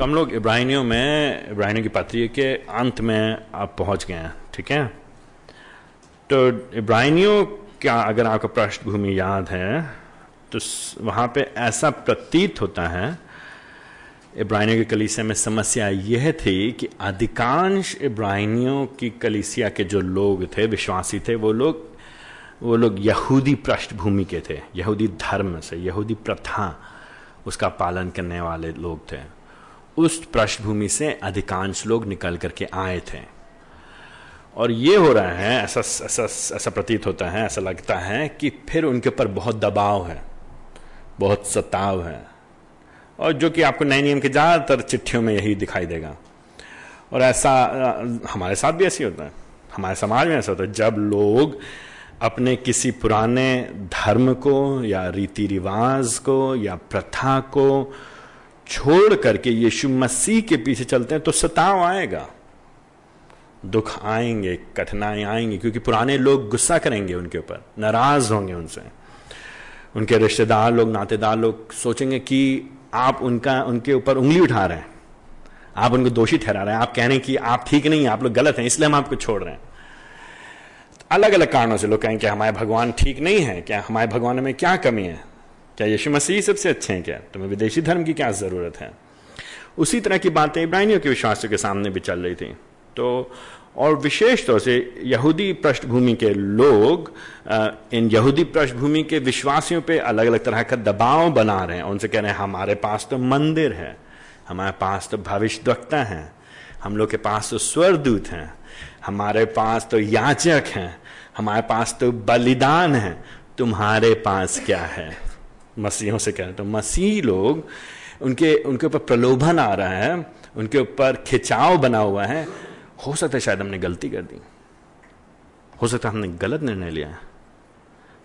तो हम लोग इब्राहिनियों में इब्राहिनियों की पत्री के अंत में आप पहुँच गए हैं, ठीक है? तो इब्राहिनियों क्या अगर आपको पृष्ठभूमि याद है तो वहाँ पे ऐसा प्रतीत होता है इब्राहिनियों की कलीसिया में समस्या यह थी कि अधिकांश इब्राहिनियों की कलीसिया के जो लोग थे, विश्वासी थे, वो लोग वो लोग यहूदी पृष्ठभूमि के थे, यहूदी धर्म से, यहूदी प्रथा, उसका पालन करने वाले लोग थे। उस पृष्ठभूमि से अधिकांश लोग निकल करके आए थे। और ये हो रहा है, ऐसा ऐसा ऐसा प्रतीत होता है, ऐसा लगता है कि फिर उनके ऊपर बहुत दबाव है, बहुत सताव है। और जो कि आपको नए नियम के ज़्यादातर चिट्ठियों में यही दिखाई देगा। और ऐसा, हमारे साथ भी ऐसी होता है। हमारे समाज में ऐसा होता है, जब लोग अपने किसी पुराने धर्म को या रीति रिवाज को या प्रथा को छोड़ करके यीशु मसीह के पीछे चलते हैं तो सताव आएगा। दुख आएँगे, कठिनाई आएँगी, क्योंकि पुराने लोग गुस्सा करेंगे उनके ऊपर, नाराज़ होंगे उनसे। उनके रिश्तेदार लोग, नातेदार लोग सोचेंगे कि आप उनका, उनके ऊपर उंगली उठा रहे हैं। आप उनको दोषी ठहरा रहे हैं। आप कह रहे हैं कि आप ठीक नहीं आप लोग गलत हैं, इसलिए हम आपको छोड़ रहे हैं। अलग अलग कारणों से लोग कहेंगे हमारे भगवान ठीक नहीं है, क्या हमारे भगवान में क्या कमी है? क्या यीशु मसीह सबसे अच्छे हैं क्या? तुम्हें विदेशी धर्म की क्या ज़रूरत है? उसी तरह की बातें इब्राहिमियों के विश्वासियों के सामने भी चल रही थी। तो और विशेष तौर से यहूदी पृष्ठभूमि के लोग इन यहूदी पृष्ठभूमि के विश्वासियों पे अलग अलग तरह का दबाव बना रहे हैं। उनसे कह रहे हैं, हमारे पास तो मंदिर है, हमारे पास तो भविष्य वक्ता है, हम लोग के पास तो स्वरदूत हैं, हमारे पास तो याचक हैं, हमारे पास तो बलिदान है, तुम्हारे पास क्या है? मसीहों से कह रहे तो मसीह लोग, उनके उनके ऊपर प्रलोभन आ रहा है, उनके ऊपर खिंचाव बना हुआ है। हो सकता है शायद हमने गलती कर दी। हो सकता है हमने गलत निर्णय लिया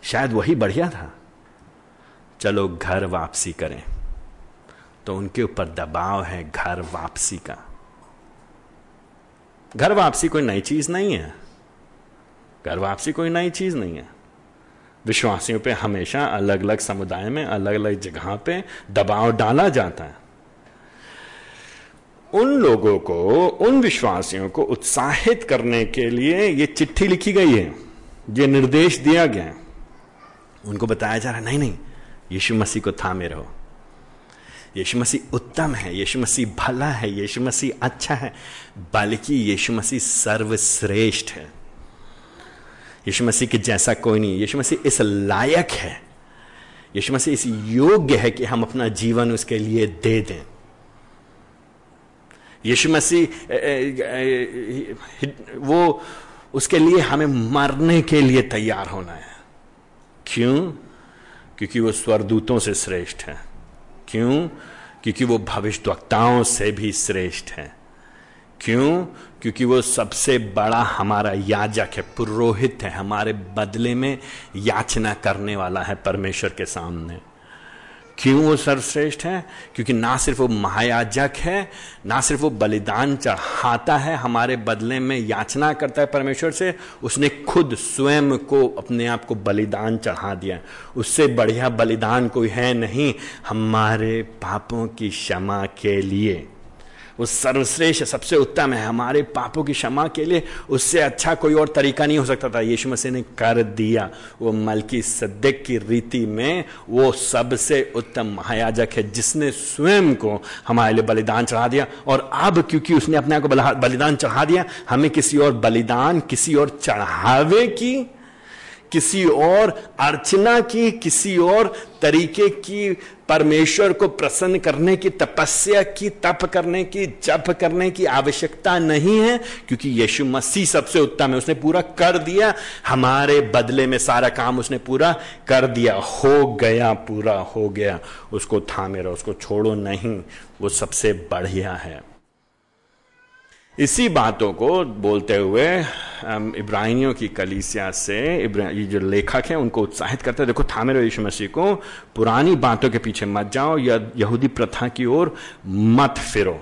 शायद वही बढ़िया था। चलो घर वापसी करें। तो उनके ऊपर दबाव है घर वापसी का। घर वापसी कोई नई चीज़ नहीं है। घर वापसी कोई नई चीज़ नहीं है। विश्वासियों पे हमेशा अलग अलग समुदाय में अलग अलग जगह पे दबाव डाला जाता है। उन लोगों को, उन विश्वासियों को उत्साहित करने के लिए ये चिट्ठी लिखी गई है, ये निर्देश दिया गया है। उनको बताया जा रहा है, नहीं नहीं, यीशु मसीह को थामे रहो। यीशु मसीह उत्तम है, यीशु मसीह भला है, यीशु मसीह अच्छा है, बल्कि यीशु मसीह सर्वश्रेष्ठ है। यीशु मसीह के जैसा कोई नहीं यीशु मसीह इस लायक है। यीशु मसीह इस योग्य है कि हम अपना जीवन उसके लिए दे दें। यीशु मसीह वो उसके लिए हमें मरने के लिए तैयार होना है। क्यों? क्योंकि वो स्वरदूतों से श्रेष्ठ है। क्यों? क्योंकि वो भविष्यवक्ताओं से भी श्रेष्ठ है। क्यों? क्योंकि वो सबसे बड़ा हमारा याजक है, पुरोहित है, हमारे बदले में याचना करने वाला है परमेश्वर के सामने। क्यों वो सर्वश्रेष्ठ है? क्योंकि ना सिर्फ़ वो महायाजक है, ना सिर्फ़ वो बलिदान चढ़ाता है, हमारे बदले में याचना करता है परमेश्वर से, उसने खुद स्वयं को अपने आप को बलिदान चढ़ा दिया। उससे बढ़िया बलिदान कोई है नहीं, हमारे पापों की क्षमा के लिए। वो सर्वश्रेष्ठ, सबसे उत्तम है। हमारे पापों की क्षमा के लिए उससे अच्छा कोई और तरीका नहीं हो सकता था। यीशु मसीह ने कर दिया। वो मलकी सद्दक की रीति में वो सबसे उत्तम महायाजक है, जिसने स्वयं को हमारे लिए बलिदान चढ़ा दिया। और अब क्योंकि उसने अपने आप को बलिदान चढ़ा दिया, हमें किसी और बलिदान, किसी और चढ़ावे की किसी और अर्चना की, किसी और तरीके की, परमेश्वर को प्रसन्न करने की, तपस्या की, तप करने की, जप करने की आवश्यकता नहीं है, क्योंकि यीशु मसीह सबसे उत्तम है। उसने पूरा कर दिया, हमारे बदले में सारा काम उसने पूरा कर दिया। हो गया, पूरा हो गया। उसको थामे रहो, उसको छोड़ो नहीं, वो सबसे बढ़िया है। इसी बातों को बोलते हुए इब्राहिमियों की कलीसिया से ये जो लेखक हैं, उनको उत्साहित करते हैं। देखो थामे यीशु मसीह को पुरानी बातों के पीछे मत जाओ, या यहूदी प्रथा की ओर मत फिरो।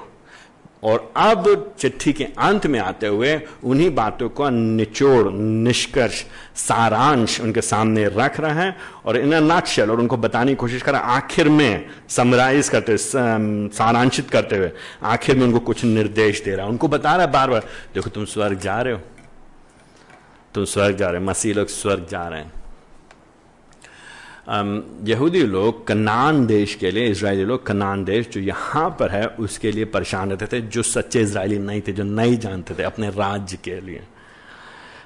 और अब चिट्ठी के अंत में आते हुए उन्हीं बातों का निचोड़, निष्कर्ष, सारांश उनके सामने रख रहे हैं और इन नाचल और उनको बताने की कोशिश कर रहे हैं। आखिर में समराइज करते हुए सारांशित करते हुए आखिर में उनको कुछ निर्देश दे रहा है। उनको बता रहा है बार बार, देखो, तुम स्वर्ग जा रहे हो। तुम स्वर्ग जा रहे हो, मसीह लोग स्वर्ग जा रहे हैं। यहूदी लोग, कनान देश के लिए इसराइली लोग, कनान देश जो यहाँ पर है, उसके लिए परेशान रहते थे, जो सच्चे इसराइली नहीं थे, जो नहीं जानते थे अपने राज्य के लिए।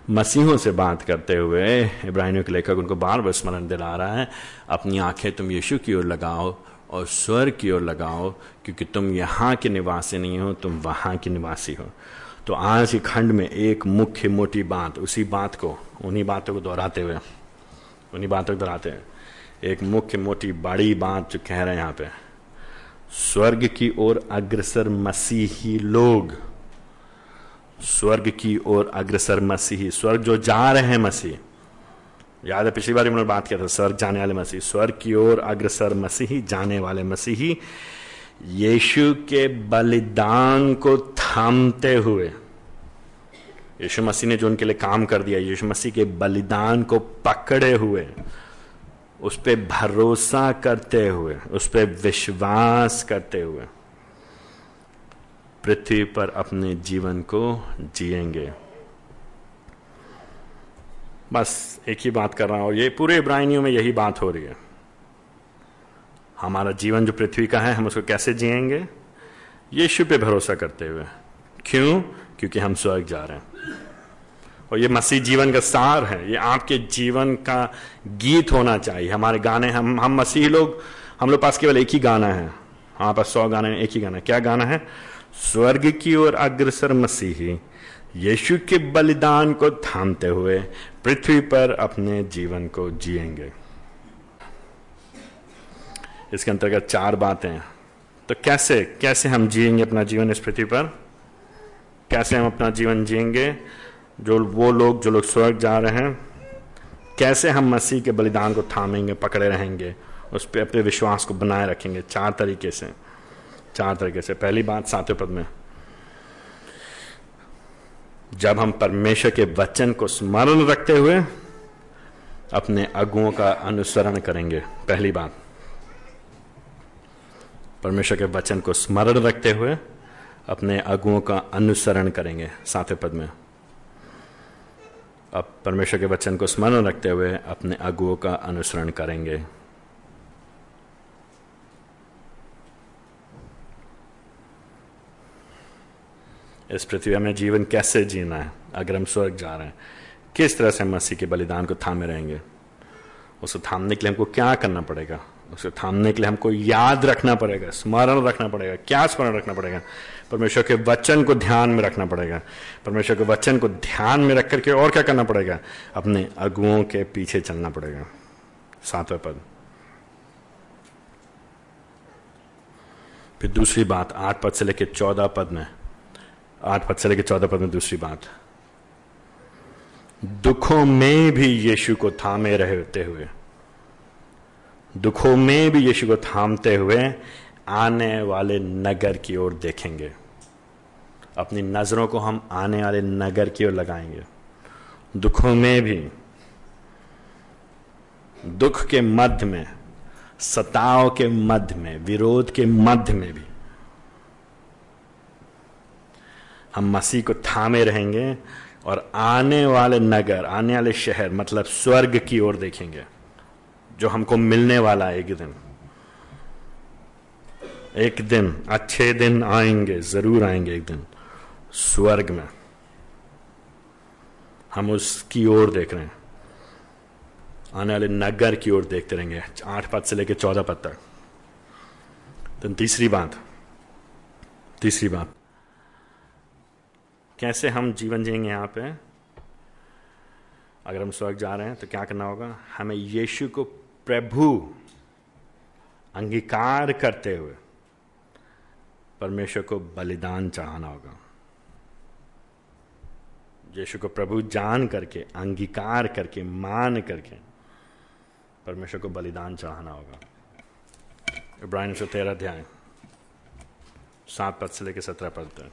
मसीहों से बात करते हुए इब्राहिम के लेखक उनको बार बार स्मरण दिला रहा है, अपनी आँखें तुम यीशु की ओर लगाओ और स्वर की ओर लगाओ, क्योंकि तुम यहाँ के निवासी नहीं हो, तुम वहाँ के निवासी हो। तो आज ही खंड में एक मुख्य मोटी बात, उसी बात को, उन्हीं बातों को दोहराते हुए, उन्हीं बातों को दोहराते हैं एक मुख्य मोटी बड़ी बात जो कह रहे हैं यहाँ पे। स्वर्ग की ओर अग्रसर मसीही लोग। स्वर्ग की ओर अग्रसर मसीही। स्वर्ग जो जा रहे हैं मसीह। याद है, पिछली बार उन्होंने बात किया था, स्वर्ग जाने वाले मसीह। स्वर्ग की ओर अग्रसर मसीही, जाने वाले मसीही। यीशु के बलिदान को थामते हुए। यीशु मसीह ने जो उनके लिए काम कर दिया, यीशु मसीह के बलिदान को पकड़े हुए। उस पर भरोसा करते हुए, उस पर विश्वास करते हुए पृथ्वी पर अपने जीवन को जिएँगे। बस एक ही बात कर रहा हूँ ये पूरे इब्राहिमियों में यही बात हो रही है। हमारा जीवन जो पृथ्वी का है, हम उसको कैसे जिएँगे? यीशु पे भरोसा करते हुए। क्यों? क्योंकि हम स्वर्ग जा रहे हैं। और ये मसीह जीवन का सार है। ये आपके जीवन का गीत होना चाहिए। हमारे गाने, हम हम मसीह लोग, हम लोग पास केवल एक ही गाना है। हमारे पास सौ गाने में एक ही गाना क्या गाना है? स्वर्ग की ओर अग्रसर मसीही, यीशु के बलिदान को थामते हुए पृथ्वी पर अपने जीवन को जिएँगे। इसके अंतर्गत चार बातें तो कैसे कैसे हम जिएँगे अपना जीवन इस पृथ्वी पर? कैसे हम अपना जीवन जिएँगे? जो वो लोग, जो लोग स्वर्ग जा रहे हैं, कैसे हम मसीह के बलिदान को थामेंगे, पकड़े रहेंगे, उस पर अपने विश्वास को बनाए रखेंगे? चार तरीके से। चार तरीके से। पहली बात, सातवें पद में, जब हम परमेश्वर के वचन को स्मरण रखते हुए अपने अगुओं का अनुसरण करेंगे। पहली बात, परमेश्वर के वचन को स्मरण रखते हुए अपने अगुओं का अनुसरण करेंगे। सातवें पद में अब परमेश्वर के वचन को स्मरण रखते हुए अपने अगुओं का अनुसरण करेंगे। इस पृथ्वी में जीवन कैसे जीना है? अगर हम स्वर्ग जा रहे हैं, किस तरह से मसीह के बलिदान को थामे रहेंगे? उसे थामने के लिए हमको क्या करना पड़ेगा? उसे थामने के लिए हमको याद रखना पड़ेगा, स्मरण रखना पड़ेगा, क्या स्मरण रखना पड़ेगा? परमेश्वर के वचन को ध्यान में रखना पड़ेगा। परमेश्वर के वचन को ध्यान में रख करके और क्या करना पड़ेगा? अपने अगुओं के पीछे चलना पड़ेगा। सातवें पद। फिर दूसरी बात, आठ पद से लेकर चौदह पद में। आठ पद से लेकर चौदह पद में दूसरी बात। दुखों में भी यीशु को थामे रहते हुए। दुखों में भी यीशु को थामते हुए आने वाले नगर की ओर देखेंगे। अपनी नज़रों को हम आने वाले नगर की ओर लगाएँगे। दुखों में भी, दुख के मध्य में, सताव के मध्य में, विरोध के मध्य में भी हम मसीह को थामे रहेंगे और आने वाले नगर, आने वाले शहर मतलब स्वर्ग की ओर देखेंगे, जो हमको मिलने वाला है एक दिन। एक दिन, अच्छे दिन आएँगे, ज़रूर आएँगे एक दिन। स्वर्ग में। हम उसकी ओर देख रहे हैं। आने वाले नगर की ओर देखते रहेंगे। आठ पद से लेकर चौदह पद तक। तो तीसरी बात। तीसरी बात। कैसे हम जीवन जिएँगे यहाँ पे? अगर हम स्वर्ग जा रहे हैं तो क्या करना होगा? हमें यीशु को प्रभु अंगीकार करते हुए परमेश्वर को बलिदान चढ़ाना होगा। यीशु को प्रभु जान करके, अंगीकार करके, मान करके परमेश्वर को बलिदान चढ़ाना होगा। इब्राहिम से तेरह अध्याय, सात पद से लेकर सत्रह पद तक।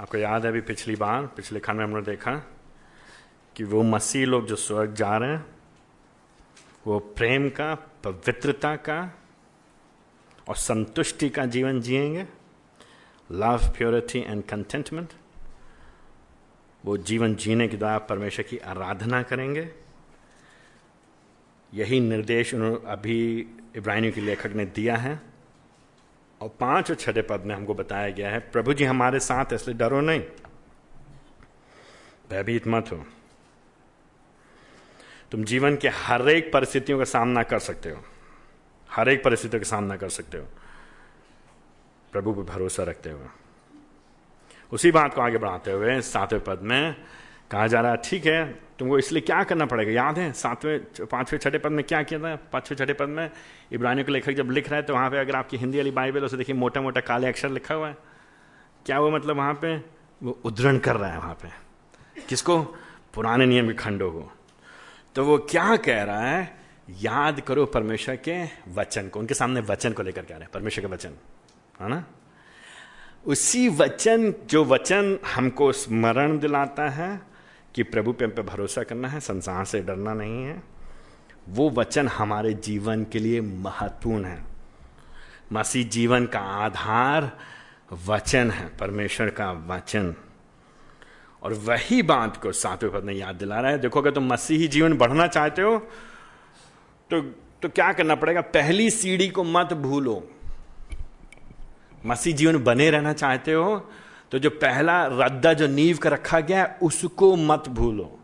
आपको याद है अभी पिछली बार, पिछले खंड में हमने देखा कि वो मसीह लोग जो स्वर्ग जा रहे हैं वो प्रेम का, पवित्रता का और संतुष्टि का जीवन जिएँगे लव प्योरिटी एंड कंटेंटमेंट वो जीवन जीने के द्वारा परमेश्वर की आराधना करेंगे। यही निर्देश उन्होंने अभी इब्राहिम के लेखक ने दिया है। और पाँच और छठे पद में हमको बताया गया है, प्रभु जी, हमारे साथ इसलिए डरो नहीं। भयभीत मत हो। तुम जीवन के हर एक परिस्थितियों का सामना कर सकते हो। हर एक परिस्थितियों का सामना कर सकते हो। प्रभु पर भरोसा रखते हुए। उसी बात को आगे बढ़ाते हुए सातवें पद में कहा जा रहा है, ठीक है, तुमको इसलिए क्या करना पड़ेगा? याद है, सातवें, पाँचवें, छठे पद में क्या किया था? पाँचवें, छठे पद में इब्राहिम के लेखक जब लिख रहा है तो वहाँ पे अगर आपकी हिंदी वाली बाइबल उसे देखिए मोटा मोटा काले अक्षर लिखा हुआ है। क्या वो मतलब वहाँ पे? वो उद्धरण कर रहा है वहाँ पे। किसको? पुराने नियम के खंडों को। तो वो क्या कह रहा है? याद करो परमेश्वर के वचन को। उनके सामने वचन को लेकर कह रहे? हैं परमेश्वर के वचन। है ना? उसी वचन, जो वचन हमको स्मरण दिलाता है कि प्रभु पे हम पे भरोसा करना है, संसार से डरना नहीं है, वो वचन हमारे जीवन के लिए महत्वपूर्ण है। मसीह जीवन का आधार वचन है, परमेश्वर का वचन। और वही बात को सातवें पद में याद दिला रहा है। देखो, अगर तुम तो मसीही जीवन बढ़ना चाहते हो तो तो क्या करना पड़ेगा? पहली सीढ़ी को मत भूलो। मसीह जीवन बने रहना चाहते हो तो जो पहला रद्दा जो नींव का रखा गया है, उसको मत भूलो।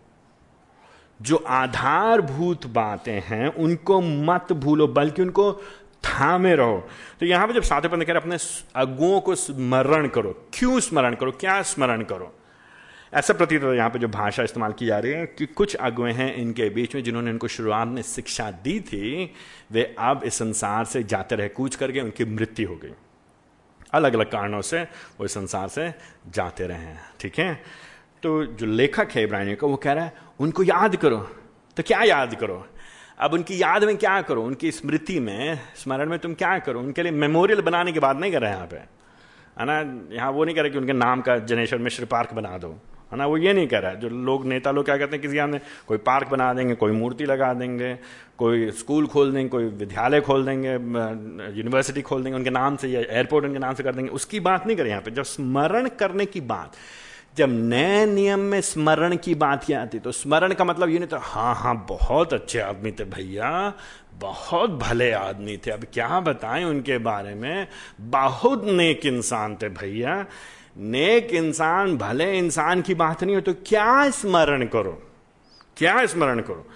जो आधारभूत बातें हैं, उनको मत भूलो, बल्कि उनको थामे रहो। तो यहाँ पर जब सातवें पद कह रहे अपने अगुओं को स्मरण करो। क्यों स्मरण करो? क्या स्मरण करो? ऐसा प्रतीत होता है, यहाँ पे जो भाषा इस्तेमाल की जा रही है कि कुछ अगुए हैं इनके बीच में जिन्होंने इनको शुरुआत में शिक्षा दी थी, वे अब इस संसार से जाते रहे, कूच करके उनकी मृत्यु हो गई। अलग अलग कारणों से वो इस संसार से जाते रहे हैं, ठीक है? तो जो लेखक है इब्राहिम का वो कह रहा है, उनको याद करो। तो क्या याद करो? अब उनकी याद में क्या करो? उनकी स्मृति में, स्मरण में तुम क्या करो? उनके लिए मेमोरियल बनाने की बात नहीं कर रहे हैं यहाँ पे। है ना? यहाँ वो नहीं कर रहे कि उनके नाम का जनेश्वर मिश्र पार्क बना दो। है ना? वो ये नहीं कर रहा है। जो लोग, नेता लोग क्या कहते हैं? किसी में कोई पार्क बना देंगे, कोई मूर्ति लगा देंगे, कोई स्कूल खोल देंगे, कोई विद्यालय खोल देंगे यूनिवर्सिटी खोल देंगे, उनके नाम से या एयरपोर्ट उनके नाम से कर देंगे। उसकी बात नहीं करें यहाँ पे। जब स्मरण करने की बात, जब नए नियम में स्मरण की बात क्या आती तो स्मरण का मतलब ये नहीं तो हाँ हाँ बहुत अच्छे आदमी थे भैया, बहुत भले आदमी थे। अब क्या बताएँ उनके बारे में? बहुत नेक इंसान थे भैया। नेक इंसान, भले इंसान की बात नहीं हो तो क्या स्मरण करो? क्या स्मरण करो?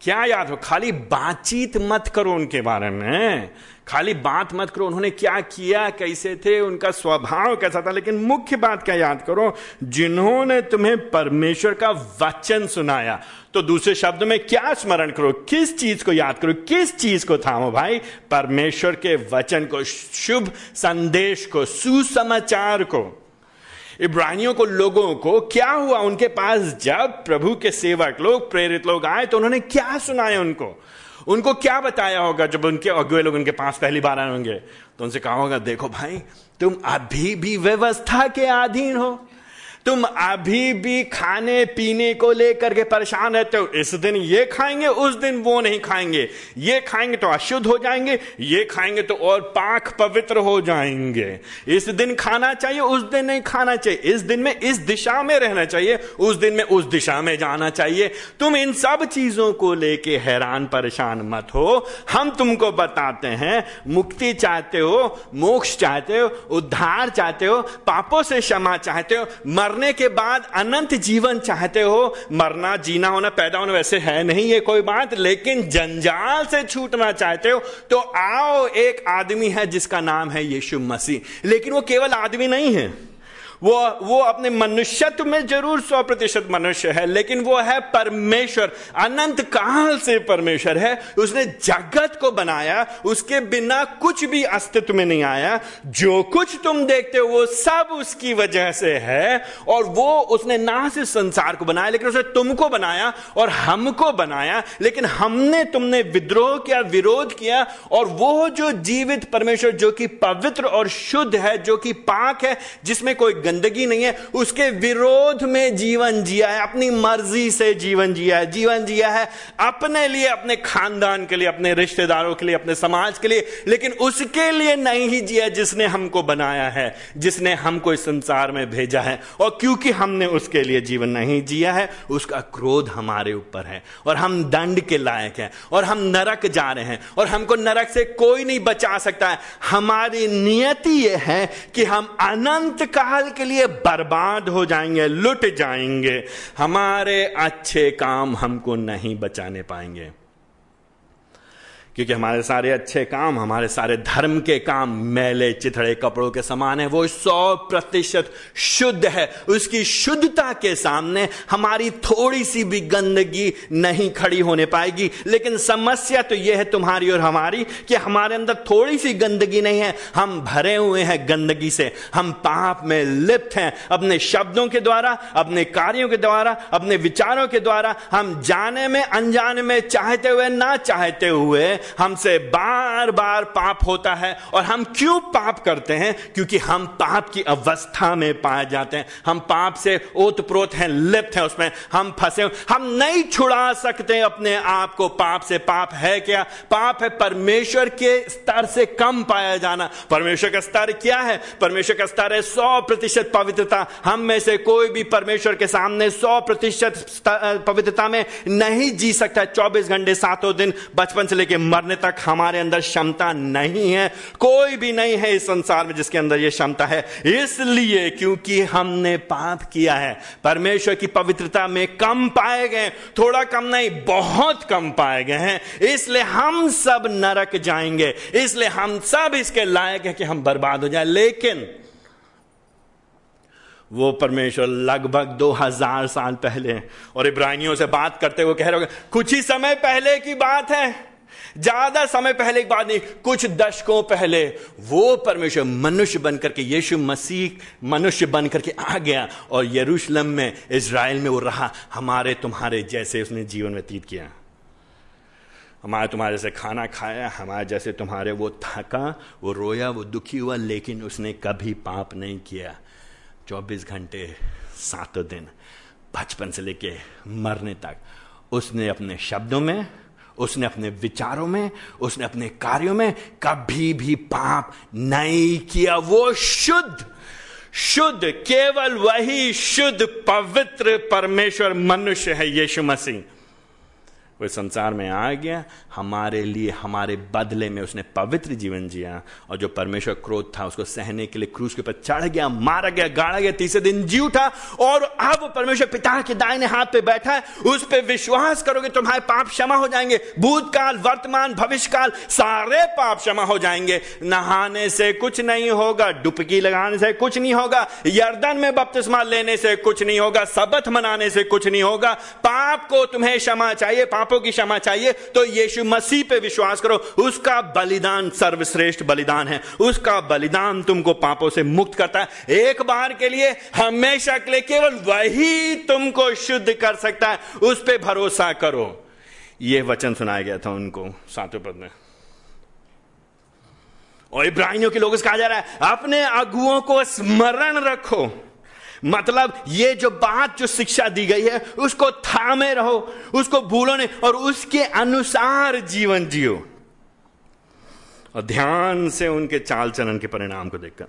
क्या याद हो? खाली बातचीत मत करो उनके बारे में। खाली बात मत करो, उन्होंने क्या किया, कैसे थे, उनका स्वभाव कैसा था, लेकिन मुख्य बात क्या याद करो? जिन्होंने तुम्हें परमेश्वर का वचन सुनाया तो दूसरे शब्द में क्या स्मरण करो? किस चीज़ को याद करो? किस चीज़ को थामो भाई? परमेश्वर के वचन को, शुभ संदेश को, सुसमाचार को। इब्रानियों को, लोगों को, क्या हुआ उनके पास? जब प्रभु के सेवक लोग, प्रेरित लोग आए तो उन्होंने क्या सुनाया उनको? उनको क्या बताया होगा जब उनके अगुए लोग उनके पास पहली बार आए होंगे? तो उनसे कहा होगा, देखो भाई, तुम अभी भी व्यवस्था के अधीन हो। तुम अभी भी खाने, पीने को लेकर के परेशान रहते हो। इस दिन ये खाएँगे, उस दिन वो नहीं खाएँगे। ये खाएँगे तो अशुद्ध हो जाएँगे, ये खाएँगे तो और पाक पवित्र हो जाएँगे। इस दिन खाना चाहिए, उस दिन नहीं खाना चाहिए। इस दिन में इस दिशा में रहना चाहिए, उस दिन में उस दिशा में जाना चाहिए। तुम इन सब चीज़ों को लेके हैरान, परेशान मत हो। हम तुमको बताते हैं, मुक्ति चाहते हो, मोक्ष चाहते हो, उद्धार चाहते हो, पापों से क्षमा चाहते हो, मर मरने के बाद अनंत जीवन चाहते हो, मरना, जीना होना, पैदा होना वैसे है नहीं, ये कोई बात, लेकिन जंजाल से छूटना चाहते हो तो आओ, एक आदमी है जिसका नाम है यीशु मसीह। लेकिन वो केवल आदमी नहीं है। वो वो अपने मनुष्यत्व में ज़रूर सौ प्रतिशत मनुष्य है, लेकिन वो है परमेश्वर। अनंत काल से परमेश्वर है। उसने जगत को बनाया, उसके बिना कुछ भी अस्तित्व में नहीं आया। जो कुछ तुम देखते हो, वो सब उसकी वजह से है, और वो उसने ना सिर्फ़ संसार को बनाया, लेकिन उसने तुमको बनाया और हमको बनाया। लेकिन हमने तुमने विद्रोह किया, विरोध किया, और वो जो जीवित परमेश्वर, जो कि पवित्र और शुद्ध है, जो कि पाक है, जिसमें कोई गंदगी नहीं है, उसके विरोध में जीवन जिया है, अपनी मर्ज़ी से जीवन जिया है। जीवन जिया है अपने लिए, अपने खानदान के लिए, अपने रिश्तेदारों के लिए, अपने समाज के लिए, लेकिन उसके लिए नहीं ही जिया जिसने हमको बनाया है, जिसने हमको इस संसार में भेजा है। और क्योंकि हमने उसके लिए जीवन नहीं जिया है, उसका क्रोध हमारे ऊपर है। और हम दंड के लायक हैं, और हम नरक जा रहे हैं, और हमको नरक से कोई नहीं बचा सकता है। हमारी नियति यह है कि हम अनंत काल के लिए बर्बाद हो जाएँगे लुट जाएँगे। हमारे अच्छे काम हमको नहीं बचाने पाएँगे। क्योंकि हमारे सारे अच्छे काम, हमारे सारे धर्म के काम मैले, चिथड़े कपड़ों के समान है। वो सौ प्रतिशत शुद्ध है। उसकी शुद्धता के सामने हमारी थोड़ी सी भी गंदगी नहीं खड़ी होने पाएगी। लेकिन समस्या तो यह है तुम्हारी और हमारी कि हमारे अंदर थोड़ी सी गंदगी नहीं है। हम भरे हुए हैं गंदगी से। हम पाप में लिप्त हैं। अपने शब्दों के द्वारा, अपने कार्यों के द्वारा, अपने विचारों के द्वारा हम जाने में, अनजाने में चाहते हुए, ना चाहते हुए हमसे बार बार पाप होता है और हम क्यों पाप करते हैं? क्योंकि हम पाप की अवस्था में पाए जाते हैं। हम पाप से ओतप्रोत हैं, लिप्त हैं उसमें। हम फंसे हम नहीं छुड़ा सकते अपने आप को। पाप से पाप है क्या? पाप है परमेश्वर के स्तर से कम पाया जाना। परमेश्वर का स्तर क्या है? परमेश्वर का स्तर है सौ प्रतिशत पवित्रता। हम में से कोई भी परमेश्वर के सामने सौ प्रतिशत पवित्रता में नहीं जी सकता। चौबीस घंटे सातों दिन बचपन से लेकर मरने तक हमारे अंदर क्षमता नहीं है, कोई भी नहीं है इस संसार में जिसके अंदर यह क्षमता है। इसलिए क्योंकि हमने पाप किया है, परमेश्वर की पवित्रता में कम पाए गए थोड़ा कम नहीं, बहुत कम पाए गए हैं। इसलिए हम सब नरक जाएँगे। इसलिए हम सब इसके लायक है कि हम बर्बाद हो जाए। लेकिन वो परमेश्वर लगभग दो हज़ार साल पहले और इब्रानियों से बात करते हुए कह रहे हो कुछ ही समय पहले की बात है। ज़्यादा समय पहले की बात नहीं, कुछ दशकों पहले, वो परमेश्वर मनुष्य बनकर के, यीशु मसीह मनुष्य बनकर के आ गया और यरूशलेम में इसराइल में वो रहा। हमारे तुम्हारे जैसे उसने जीवन व्यतीत किया। हमारे तुम्हारे जैसे खाना खाया, हमारे जैसे तुम्हारे वो थका, वो रोया, वो दुखी हुआ, लेकिन उसने कभी पाप नहीं किया। चौबीस घंटे, सातों दिन, बचपन से लेके मरने तक, उसने अपने शब्दों में उसने अपने विचारों में, उसने अपने कार्यों में कभी भी पाप नहीं किया। वो शुद्ध शुद्ध, केवल वही शुद्ध, पवित्र परमेश्वर मनुष्य है यीशु मसीह। वो संसार में आ गया। हमारे लिए, हमारे बदले में उसने पवित्र जीवन जिया और जो परमेश्वर क्रोध था, उसको सहने के लिए क्रूस के ऊपर चढ़ गया, मारा गया, गाड़ा गया, तीसरे दिन जी उठा और अब परमेश्वर पिता के दाहिने हाथ पे बैठा है। उस पर विश्वास करोगे, तुम्हारे पाप क्षमा हो जाएँगे। भूतकाल, वर्तमान, भविष्यकाल, सारे पाप क्षमा हो जाएँगे। नहाने से कुछ नहीं होगा, डुबकी लगाने से कुछ नहीं होगा, यर्दन में बपतिस्मा लेने से कुछ नहीं होगा, सबत मनाने से कुछ नहीं होगा। पाप को तुम्हें क्षमा चाहिए, पाप पापों की क्षमा चाहिए तो यीशु मसीह पे विश्वास करो, उसका बलिदान सर्वश्रेष्ठ बलिदान है। उसका बलिदान तुमको पापों से मुक्त करता है। एक बार के लिए हमेशा के लिए केवल वही तुमको शुद्ध कर सकता है। उस पर भरोसा करो। यह वचन सुनाया गया था उनको सातवें पद में। और इब्राहिमियों के लोग कहा जा रहा है। अपने अगुओं को स्मरण रखो। मतलब ये जो बात जो शिक्षा दी गई है, उसको थामे रहो, उसको भूलो नहीं, और उसके अनुसार जीवन जियो। और ध्यान से उनके चाल चलन के परिणाम को देखकर।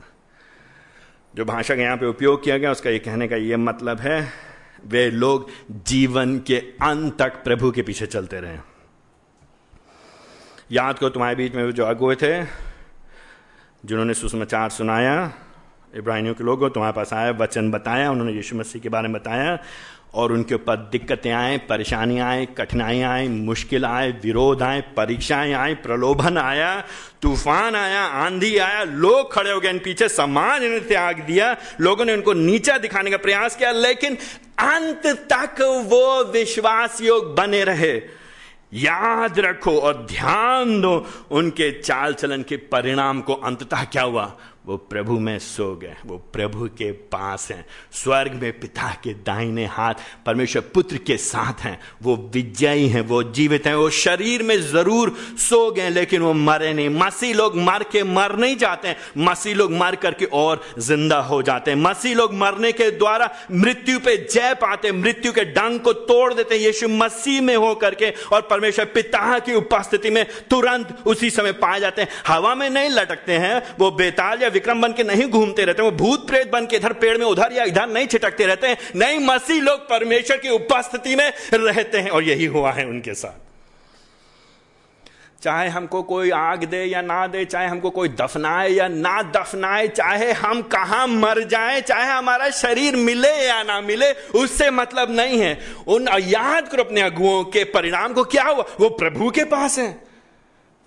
जो भाषा का यहाँ पे उपयोग किया गया, उसका ये कहने का ये मतलब है, वे लोग जीवन के अंत तक प्रभु के पीछे चलते रहे। याद करो तुम्हारे बीच में जो अगुए थे, जिन्होंने सुसमाचार सुनाया इब्राहिमियों के लोगों, तुम्हारे पास आया, वचन बताया, उन्होंने यीशु मसीह के बारे में बताया, और उनके ऊपर दिक्कतें आए, परेशानियाँ आए, कठिनाइयाँ आए, मुश्किल आए, विरोध आए, परीक्षाएँ आए, प्रलोभन आया, तूफ़ान आया, आंधी आया, लोग खड़े हो गए, इन पीछे समाज ने त्याग दिया, लोगों ने उनको नीचा दिखाने का प्रयास किया, लेकिन अंत तक वो विश्वास योग बने रहे। याद रखो और ध्यान दो उनके चाल चलन के परिणाम को, अंततः क्या हुआ? वो प्रभु में सो गए, वो प्रभु के पास हैं। स्वर्ग में पिता के दाहिने हाथ, परमेश्वर पुत्र के साथ हैं। वो विजयी हैं, वो जीवित हैं, वो शरीर में ज़रूर सो गए, लेकिन वो मरे नहीं। मसीह लोग मर के मर नहीं जाते मसीह लोग मर करके और ज़िंदा हो जाते हैं। मसीह लोग मरने के द्वारा मृत्यु पे जय पाते मृत्यु के डंग को तोड़ देते हैं। यीशु मसीह में हो करके और परमेश्वर पिता की उपस्थिति में तुरंत उसी समय पाए जाते हैं। हवा में नहीं लटकते हैं, वो बेताल या विक्रम बन के नहीं घूमते रहते, वो भूत प्रेत बन के इधर पेड़ में, उधर या इधर नहीं छिटकते रहते हैं। नहीं मसीह लोग परमेश्वर की उपस्थिति में रहते हैं और यही हुआ है उनके साथ। चाहे हमको कोई आग दे या ना दे, चाहे हमको कोई दफनाए या ना दफनाए, चाहे हम कहा मर जाए, चाहे हमारा शरीर मिले या ना मिले, उससे मतलब नहीं है। उन याद करो अपने अगुओं के परिणाम को, क्या हुआ? वो प्रभु के पास है।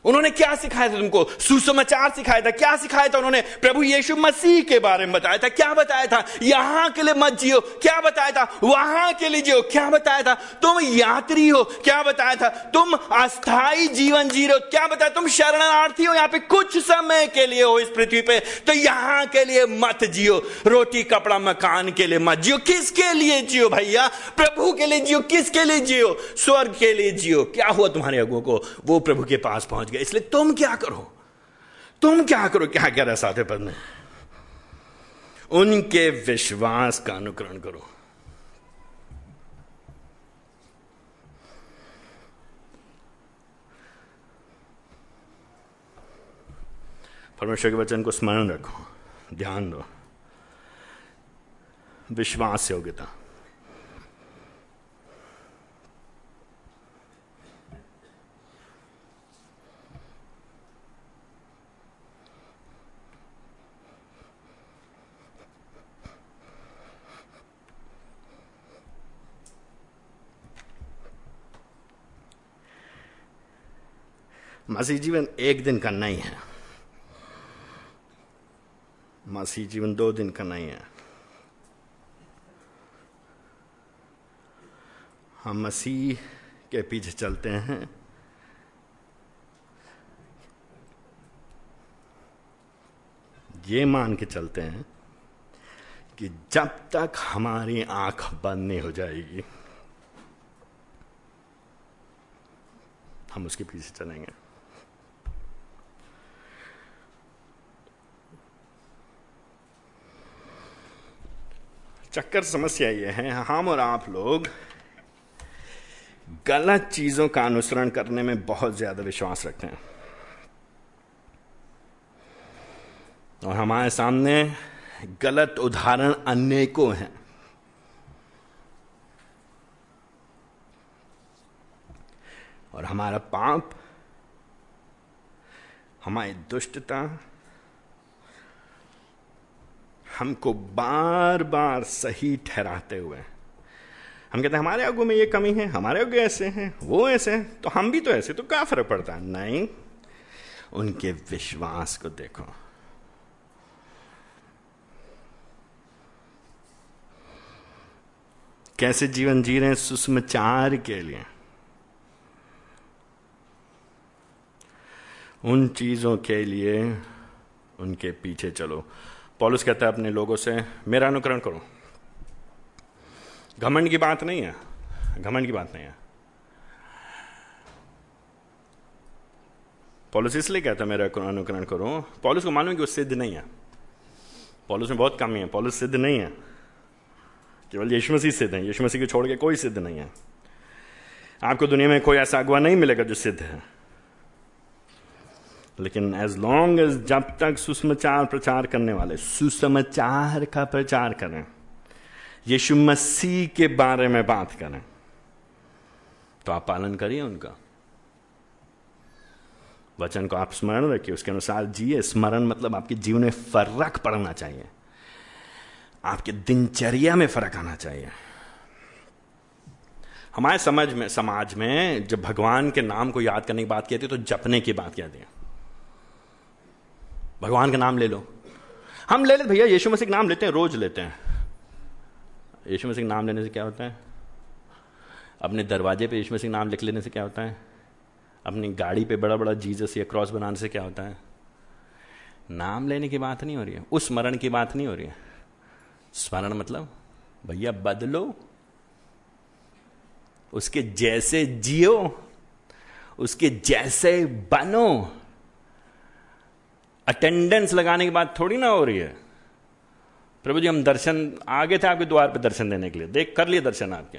उन्होंने क्या सिखाया था तुमको? सुसमाचार सिखाया था। क्या सिखाया था उन्होंने? प्रभु यीशु मसीह के बारे में बताया था। क्या बताया था? यहाँ के लिए मत जियो। क्या बताया था? वहाँ के लिए जियो। क्या बताया था? तुम यात्री हो। क्या बताया था? तुम अस्थाई जीवन जी रहे हो। क्या बताया? तुम शरणार्थी हो। यहाँ पे कुछ समय के लिए हो इस पृथ्वी पे। तो यहाँ के लिए मत जियो। रोटी, कपड़ा, मकान के लिए मत जियो। किसके लिए जियो भैया? प्रभु के लिए जियो। किसके लिए जियो? स्वर्ग के लिए जियो। क्या हुआ तुम्हारे अगुओं को? वो प्रभु के पास पहुँच गया। इसलिए तुम क्या करो? तुम क्या करो क्या कह रहा साथे पद में उनके विश्वास का अनुकरण करो। परमेश्वर के वचन को स्मरण रखो, ध्यान दो। विश्वास योग्यता। मसीह जीवन एक दिन का नहीं है। मसीह जीवन दो दिन का नहीं है। हम मसीह के पीछे चलते हैं। ये मान के चलते हैं कि जब तक हमारी आँख बंद नहीं हो जाएगी, हम उसके पीछे चलेंगे। चक्कर समस्या ये है, हम और आप लोग गलत चीज़ों का अनुसरण करने में बहुत ज़्यादा विश्वास रखते हैं। और हमारे सामने गलत उदाहरण अनेकों हैं। और हमारा पाप, हमारी दुष्टता हमको बार बार सही ठहराते हुए हम कहते हैं, हमारे आगू में ये कमी है, हमारे आगू ऐसे हैं, वो ऐसे हैं तो हम भी तो ऐसे तो क्या फ़र्क पड़ता है? नहीं, उनके विश्वास को देखो। कैसे जीवन जी रहे हैं सुषमाचार के लिए। उन चीज़ों के लिए उनके पीछे चलो। पॉलिस कहता है अपने लोगों से, मेरा अनुकरण करो। घमंड की बात नहीं है। घमंड की बात नहीं है। पॉलिस इसलिए कहता है, मेरा अनुकरण करो। पॉलिस को मालूम है कि वो सिद्ध नहीं है। पॉलिस में बहुत कमी है। पॉलिस सिद्ध नहीं है। केवल यीशु मसीह सिद्ध है। यीशु मसीह को छोड़ के कोई सिद्ध नहीं है। आपको दुनिया में कोई ऐसा अगुआ नहीं मिलेगा जो सिद्ध है। लेकिन एज लॉन्ग एज जब तक सुसमाचार प्रचार करने वाले, सुसमाचार का प्रचार करें, यीशु मसीह के बारे में बात करें तो आप पालन करिए उनका। वचन को आप स्मरण रखिए, उसके अनुसार जिए। स्मरण मतलब आपके जीवन में फ़र्क पड़ना चाहिए। आपके दिनचर्या में फ़र्क आना चाहिए। हमारे समझ में, समाज में जब भगवान के नाम को याद करने की बात कहती है तो जपने की बात कहती है भगवान का नाम ले लो। हम ले लेते भैया, यीशु मसीह का नाम लेते हैं, रोज लेते हैं। यीशु मसीह का नाम लेने से क्या होता है? अपने दरवाजे पे यीशु मसीह का नाम लिख लेने से क्या होता है? अपनी गाड़ी पे बड़ा बड़ा जीसस या क्रॉस बनाने से क्या होता है? नाम लेने की बात नहीं हो रही है। उस स्मरण की बात नहीं हो रही है। स्मरण मतलब भैया, बदलो। उसके जैसे जियो। उसके जैसे बनो। अटेंडेंस लगाने की बात थोड़ी ना हो रही है। प्रभु जी, हम दर्शन, आगे थे आपके द्वार पे दर्शन देने के लिए। देख, कर लिए दर्शन आपके।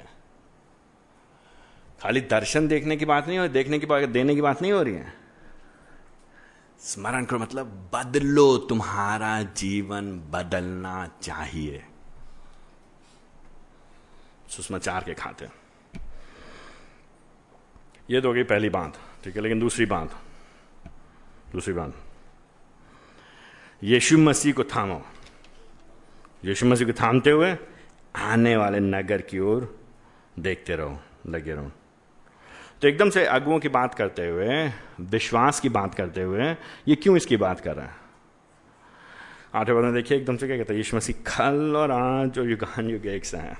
खाली दर्शन देखने की बात नहीं हो रही देखने की बात, देने की बात नहीं हो रही है। स्मरण करो मतलब बदलो तुम्हारा जीवन बदलना चाहिए। सुषमाचार के खाते। ये तो हो गई पहली बात ठीक है, लेकिन दूसरी बात दूसरी बात यीशु मसीह को थामो। यीशु मसीह को थामते हुए आने वाले नगर की ओर देखते रहो, लगे रहो। तो एकदम से अगुओं की बात करते हुए, विश्वास की बात करते हुए, ये क्यों इसकी बात कर रहा है? आठवें पद में देखिए, एकदम से क्या कहते हैं, यीशु मसीह कल और आज और युगान युग एक से हैं।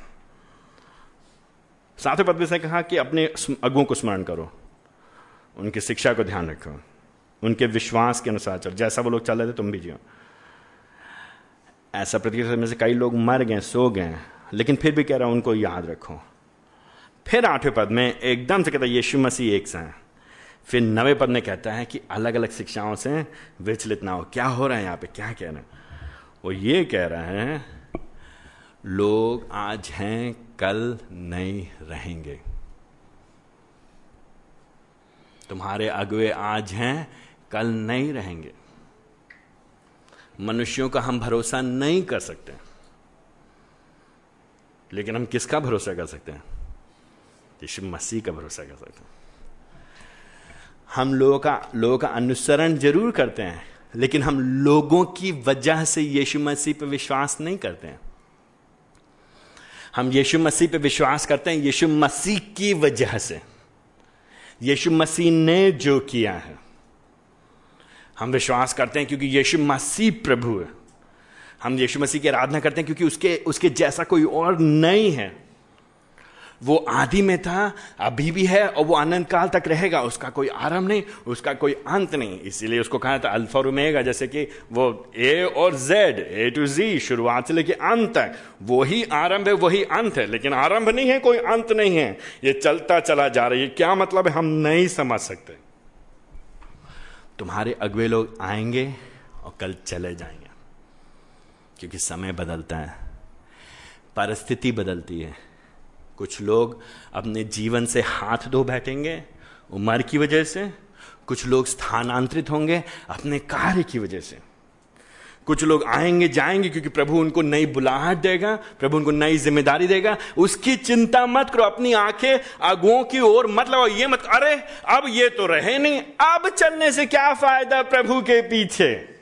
सातवें पद में से कहा कि अपने अगुओं को स्मरण करो। उनकी शिक्षा को ध्यान रखो। उनके विश्वास के अनुसार चलो। जैसा वो लोग चल रहे थे, तुम भी जियो। ऐसा प्रतीत में से कई लोग मर गए, सो गए लेकिन फिर भी कह रहा हूँ, उनको याद रखो। फिर आठवें पद में एकदम से कहता है, यीशु मसीह एक सा फिर नवे पद में कहता है कि अलग अलग शिक्षाओं से विचलित ना हो। क्या हो रहा है यहाँ पे? क्या कह रहे हैं? वो ये कह रहे हैं, लोग आज हैं, कल नहीं रहेंगे। तुम्हारे अगुए आज हैं कल नहीं रहेंगे। मनुष्यों का हम भरोसा नहीं कर सकते। लेकिन हम किसका भरोसा कर सकते हैं? यीशु मसीह का भरोसा कर सकते हैं। हम लोगों का लोगों का अनुसरण ज़रूर करते हैं, लेकिन हम लोगों की वजह से यीशु मसीह पर विश्वास नहीं करते हैं। हम यीशु मसीह पे विश्वास करते हैं यीशु मसीह की वजह से। यीशु मसीह ने जो किया है हम विश्वास करते हैं क्योंकि यीशु मसीह प्रभु है। हम यीशु मसीह की आराधना करते हैं क्योंकि उसके उसके जैसा कोई और नहीं है। वो आदि में था, अभी भी है और वो अनंत काल तक रहेगा। उसका कोई आरंभ नहीं, उसका कोई अंत नहीं। इसीलिए उसको कहा था अल्फ़ा रुमेगा जैसे कि वो ए और जेड, ए टू जी, शुरुआत से लेके अंत तक। वही आरंभ है, वही अंत है। लेकिन आरंभ नहीं है, कोई अंत नहीं है। ये चलता चला जा रहा है। क्या मतलब है, हम नहीं समझ सकते। तुम्हारे अगवे लोग आएँगे और कल चले जाएँगे, क्योंकि समय बदलता है, परिस्थिति बदलती है। कुछ लोग अपने जीवन से हाथ धो बैठेंगे उम्र की वजह से, कुछ लोग स्थानांतरित होंगे अपने कार्य की वजह से। कुछ लोग आएँगे, जाएँगे क्योंकि प्रभु उनको नई बुलाहट देगा, प्रभु उनको नई ज़िम्मेदारी देगा। उसकी चिंता मत करो, अपनी आँखें अगुओं की ओर मत लगाओ, ये मत, अरे, अब ये तो रहे नहीं, अब चलने से क्या फ़ायदा प्रभु के पीछे?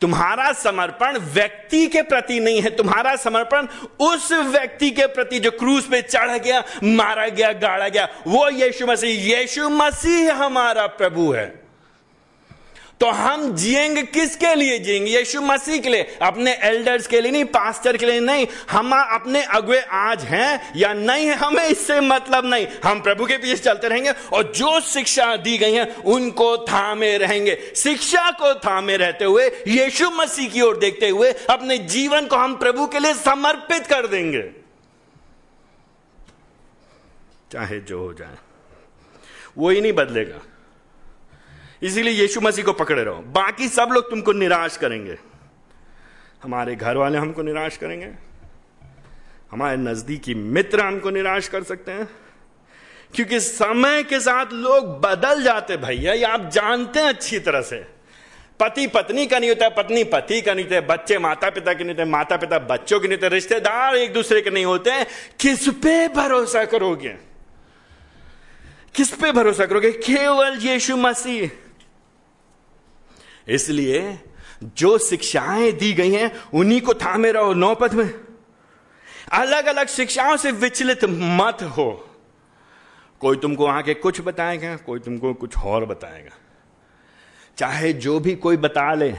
तुम्हारा समर्पण व्यक्ति के प्रति नहीं है, तुम्हारा समर्पण उस व्यक्ति के प्रति जो क्रूज पे चढ़ गया, मारा गया, गाड़ा गया, वो यीशु मसीह यीशु मसीह हमारा प्रभु है। तो हम जिएँगे किसके लिए जिएँगे? यीशु मसीह के लिए। अपने एल्डर्स के लिए नहीं पास्टर के लिए नहीं। हम अपने अगुए आज हैं या नहीं है हमें इससे मतलब नहीं। हम प्रभु के पीछे चलते रहेंगे और जो शिक्षा दी गई है, उनको थामे रहेंगे। शिक्षा को थामे रहते हुए, यीशु मसीह की ओर देखते हुए, अपने जीवन को हम प्रभु के लिए समर्पित कर देंगे। चाहे जो हो जाए। वो ही नहीं बदलेगा। इसीलिए यीशु मसीह को पकड़े रहो। बाकी सब लोग तुमको निराश करेंगे। हमारे घर वाले हमको निराश करेंगे। हमारे नजदीकी मित्र हमको निराश कर सकते हैं। क्योंकि समय के साथ लोग बदल जाते भैया। ये आप जानते हैं अच्छी तरह से। पति पत्नी का नहीं होता, पत्नी पति का नहीं होता, बच्चे माता पिता के नहीं होते माता पिता बच्चों के नहीं होते, रिश्तेदार एक दूसरे के नहीं होते। किस पे भरोसा करोगे? किस पे भरोसा करोगे? केवल यीशु मसीह। इसलिए जो शिक्षाएँ दी गई हैं, उन्हीं को थामे रहो नौपथ में। अलग अलग शिक्षाओं से विचलित मत हो। कोई तुमको आके कुछ बताएगा, कोई तुमको कुछ और बताएगा। चाहे जो भी कोई बता ले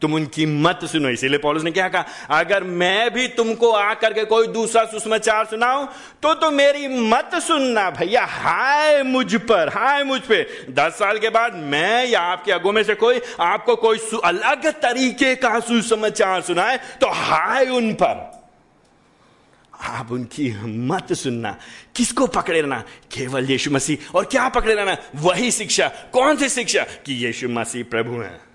तुम उनकी मत सुनो। इसीलिए पॉलिस ने क्या कहा, अगर मैं भी तुमको आकर के कोई दूसरा सुषमाचार सुनाऊं तो तो मेरी मत सुनना भैया। हाय मुझ पर, हाय मुझ पे। दस साल के बाद मैं या आपके अगो में से कोई आपको कोई अलग तरीके का सुसमाचार सुनाए तो हाय उन पर। आप उनकी मत सुनना। किसको पकड़े रहना? केवल यीशु मसीह। और क्या पकड़े रहना? वही शिक्षा। कौन सी शिक्षा? कि यीशु मसीह प्रभु हैं।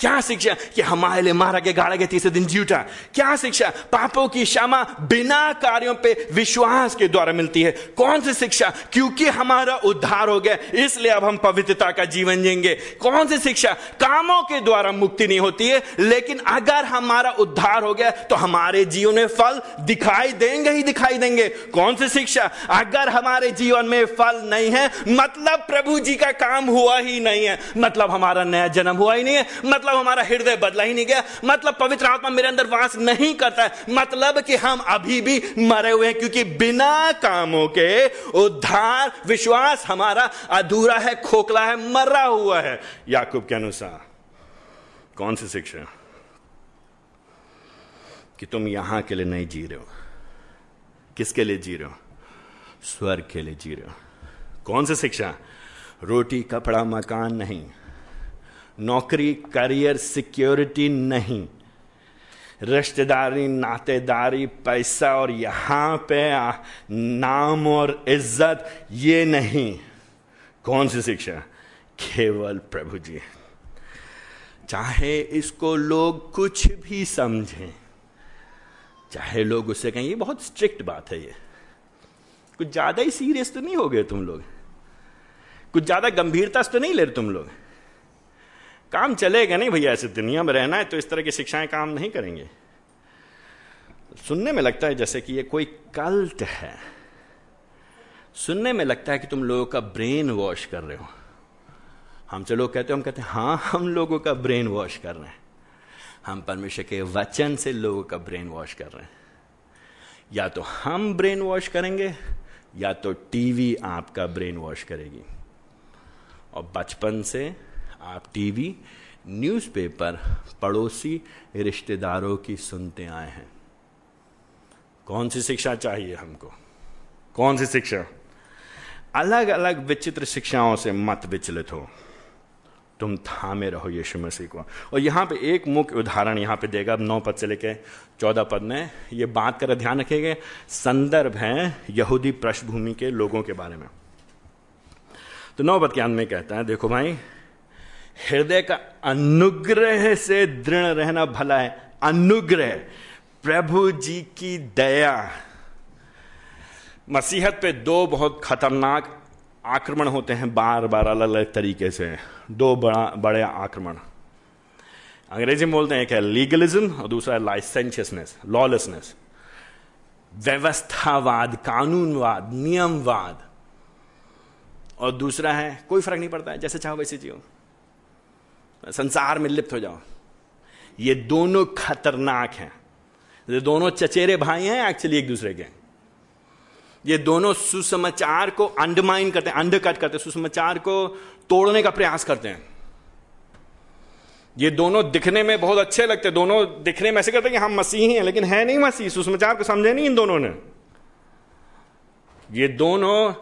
क्या शिक्षा? कि हमारे लिए मारा गया, गाड़ा गया तीसरे दिन जी उठा क्या शिक्षा? पापों की क्षमा बिना कार्यों पे विश्वास के द्वारा मिलती है। कौन सी शिक्षा? क्योंकि हमारा उद्धार हो गया, इसलिए अब हम पवित्रता का जीवन जिएँगे। कौन सी शिक्षा? कामों के द्वारा मुक्ति नहीं होती है, लेकिन अगर हमारा उद्धार हो गया तो हमारे जीवन में फल दिखाई देंगे ही दिखाई देंगे। कौन सी शिक्षा? अगर हमारे जीवन में फल नहीं है मतलब प्रभु जी का काम हुआ ही नहीं है। मतलब हमारा नया जन्म हुआ ही नहीं है मतलब मतलब हमारा हृदय बदला ही नहीं गया। मतलब पवित्र आत्मा मेरे अंदर वास नहीं करता है। मतलब कि हम अभी भी मरे हुए हैं, क्योंकि बिना कामों के उद्धार, विश्वास हमारा अधूरा है, खोखला है, मरा हुआ है। याकूब के अनुसार, कौन सी शिक्षा? कि तुम यहाँ के लिए नहीं जी रहे हो। किसके लिए जी रहे हो? स्वर्ग के लिए जी रहे हो। कौन सी शिक्षा? रोटी, कपड़ा, मकान नहीं। नौकरी करियर सिक्योरिटी नहीं। रिश्तेदारी, नातेदारी, पैसा और यहाँ पे नाम और इज़्ज़त, ये नहीं। कौन सी शिक्षा? केवल प्रभु जी। चाहे इसको लोग कुछ भी समझें, चाहे लोग उससे कहें, ये बहुत स्ट्रिक्ट बात है ये। कुछ ज़्यादा ही सीरियस तो नहीं हो गए तुम लोग? कुछ ज़्यादा गंभीरता से तो नहीं ले रहे तुम लोग? काम चलेगा नहीं भैया, ऐसे दुनिया में रहना है तो इस तरह की शिक्षाएँ काम नहीं करेंगे। सुनने में लगता है जैसे कि ये कोई कल्ट है। सुनने में लगता है कि तुम लोगों का ब्रेन वॉश कर रहे हो। हम हमसे लोग कहते हो, हम कहते हैं हाँ हम लोगों का ब्रेन वॉश कर रहे हैं। हम परमेश्वर के वचन से लोगों का ब्रेन वॉश कर रहे हैं। या तो हम ब्रेन वॉश करेंगे, या तो टीवी आपका ब्रेन वॉश करेगी। और बचपन से आप टीवी, न्यूज़पेपर, पड़ोसी रिश्तेदारों की सुनते आए हैं। कौन सी शिक्षा चाहिए हमको? कौन सी शिक्षा? अलग अलग विचित्र शिक्षाओं से मत विचलित हो। तुम थामे रहो यीशु मसीह को। और यहाँ पे एक मुख्य उदाहरण यहाँ पे देगा नौ पद से लेके चौदह पद में ये बात कर ध्यान रखेंगे। संदर्भ है यहूदी पृष्ठभूमि के लोगों के बारे में। तो नौ पद के अंत में कहता है, देखो भाई हृदय का अनुग्रह से दृढ़ रहना भला है। अनुग्रह। प्रभु जी की दया। मसीहत पे दो बहुत खतरनाक आक्रमण होते हैं बार बार अलग अलग तरीके से। दो बड़ा, बड़े आक्रमण। अंग्रेज़ी में बोलते हैं एक है लीगलिज्म और दूसरा है लाइसेंशियसनेस लॉलेसनेस व्यवस्थावाद, कानूनवाद, नियमवाद। और दूसरा है कोई फ़र्क नहीं पड़ता है, जैसे चाहो वैसे जियो। संसार में लिप्त हो जाओ। ये दोनों खतरनाक हैं। ये दोनों चचेरे भाई हैं एक्चुअली एक दूसरे के। ये दोनों सुसमाचार को अंडरमाइन करते हैं अंडरकट करते हैं, सुसमाचार को तोड़ने का प्रयास करते हैं। ये दोनों दिखने में बहुत अच्छे लगते हैं। दोनों दिखने में ऐसे करते हैं कि हम मसीह हैं, लेकिन है नहीं मसीह। सुसमाचार को समझे नहीं इन दोनों ने। ये दोनों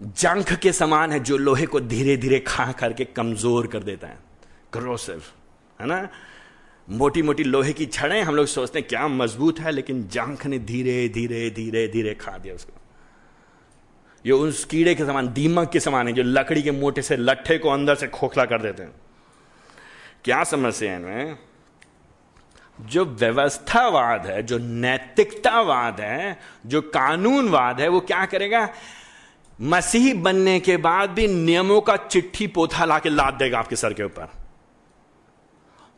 जंख के समान है जो लोहे को धीरे धीरे खा करके कमज़ोर कर देता है। क्रोसिव है ना? मोटी मोटी लोहे की छड़ें, हम लोग सोचते हैं क्या मज़बूत है, लेकिन जांख ने धीरे धीरे धीरे धीरे खा दिया उसको। ये उस कीड़े के समान, दीमक के समान है, जो लकड़ी के मोटे से लट्ठे को अंदर से खोखला कर देते हैं। क्या समस्या है इनमें? जो व्यवस्थावाद है, जो नैतिकतावाद है, जो कानूनवाद है, वो क्या करेगा? मसीह बनने के बाद भी नियमों का चिट्ठी पोथा ला के लाद देगा आपके सर के ऊपर।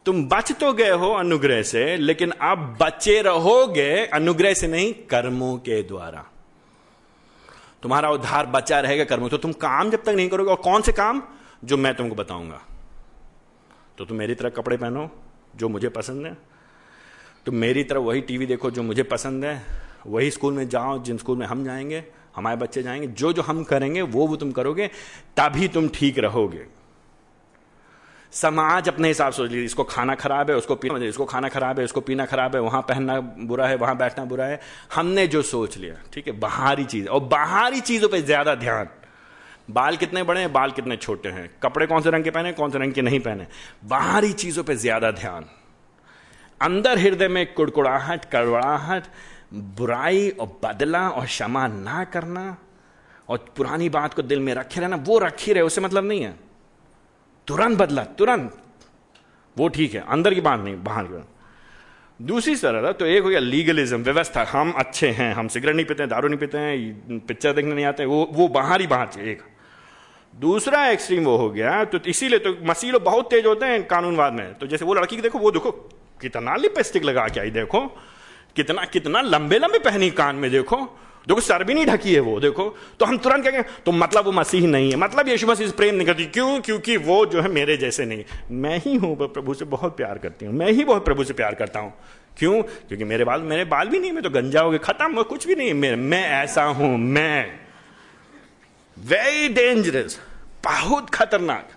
तुम बच तो गए हो अनुग्रह से, लेकिन अब बचे रहोगे अनुग्रह से नहीं, कर्मों के द्वारा। तुम्हारा उद्धार बचा रहेगा कर्मों तो तुम काम जब तक नहीं करोगे, और कौन से काम? जो मैं तुमको बताऊँगा। तो तुम मेरी तरह कपड़े पहनो, जो मुझे पसंद है। तुम मेरी तरफ़ वही टीवी देखो, जो मुझे पसंद है। वही स्कूल में जाओ, जिन स्कूल में हम जाएँगे, हमारे बच्चे जाएँगे, जो जो हम करेंगे, वो वो तुम करोगे, तभी तुम ठीक रहोगे। समाज अपने हिसाब सोच लीजिए, इसको खाना खराब है, उसको पीना, इसको खाना खराब है उसको पीना खराब है, वहाँ पहनना बुरा है, वहाँ बैठना बुरा है। हमने जो सोच लिया, ठीक है, बाहरी चीज़, और बाहरी चीज़ों पर ज़्यादा ध्यान। बाल कितने बड़े हैं, बाल कितने छोटे हैं, कपड़े कौन से रंग के पहने, कौन से रंग के नहीं पहने। बाहरी चीज़ों पर ज़्यादा ध्यान। अंदर हृदय में कुड़कुड़ाहट, कड़वड़ाहट, बुराई और बदला और क्षमा ना करना, और पुरानी बात को दिल में रखे रहना, वो रखी रहे, उसे मतलब नहीं है। तुरंत बदला, तुरंत। वो ठीक है, अंदर की बात नहीं, बाहर की बात। दूसरी तरह तो एक हो गया लीगलिज्म व्यवस्था। हम अच्छे हैं, हम सिगरेट नहीं पीते हैं, दारू नहीं पीते हैं, पिक्चर देखने नहीं आते, वो वो बाहर ही बाहर एक। दूसरा एक्सट्रीम वो हो गया तो इसीलिए तो मसीह लोग बहुत तेज होते हैं कानूनवाद में। तो जैसे वो लड़की देखो, वो देखो, कितना लिपस्टिक लगा के आई, देखो। कितना कितना लंबे लंबे पहनी कान में, देखो। देखो सर भी नहीं ढकी है वो देखो। तो हम तुरंत कहेंगे तो मतलब वो मसीह नहीं है। मतलब यीशु मसीह से प्रेम नहीं करती। क्यों? क्योंकि वो जो है मेरे जैसे नहीं मैं ही हूँ प्रभु से बहुत प्यार करती हूँ। मैं ही बहुत प्रभु से प्यार करता हूँ। क्यों? क्योंकि मेरे बाल मेरे बाल भी नहीं मैं तो गंजा हो गए खत्म कुछ भी नहीं मैं, मैं ऐसा हूँ मैं। वेरी डेंजरस बहुत खतरनाक।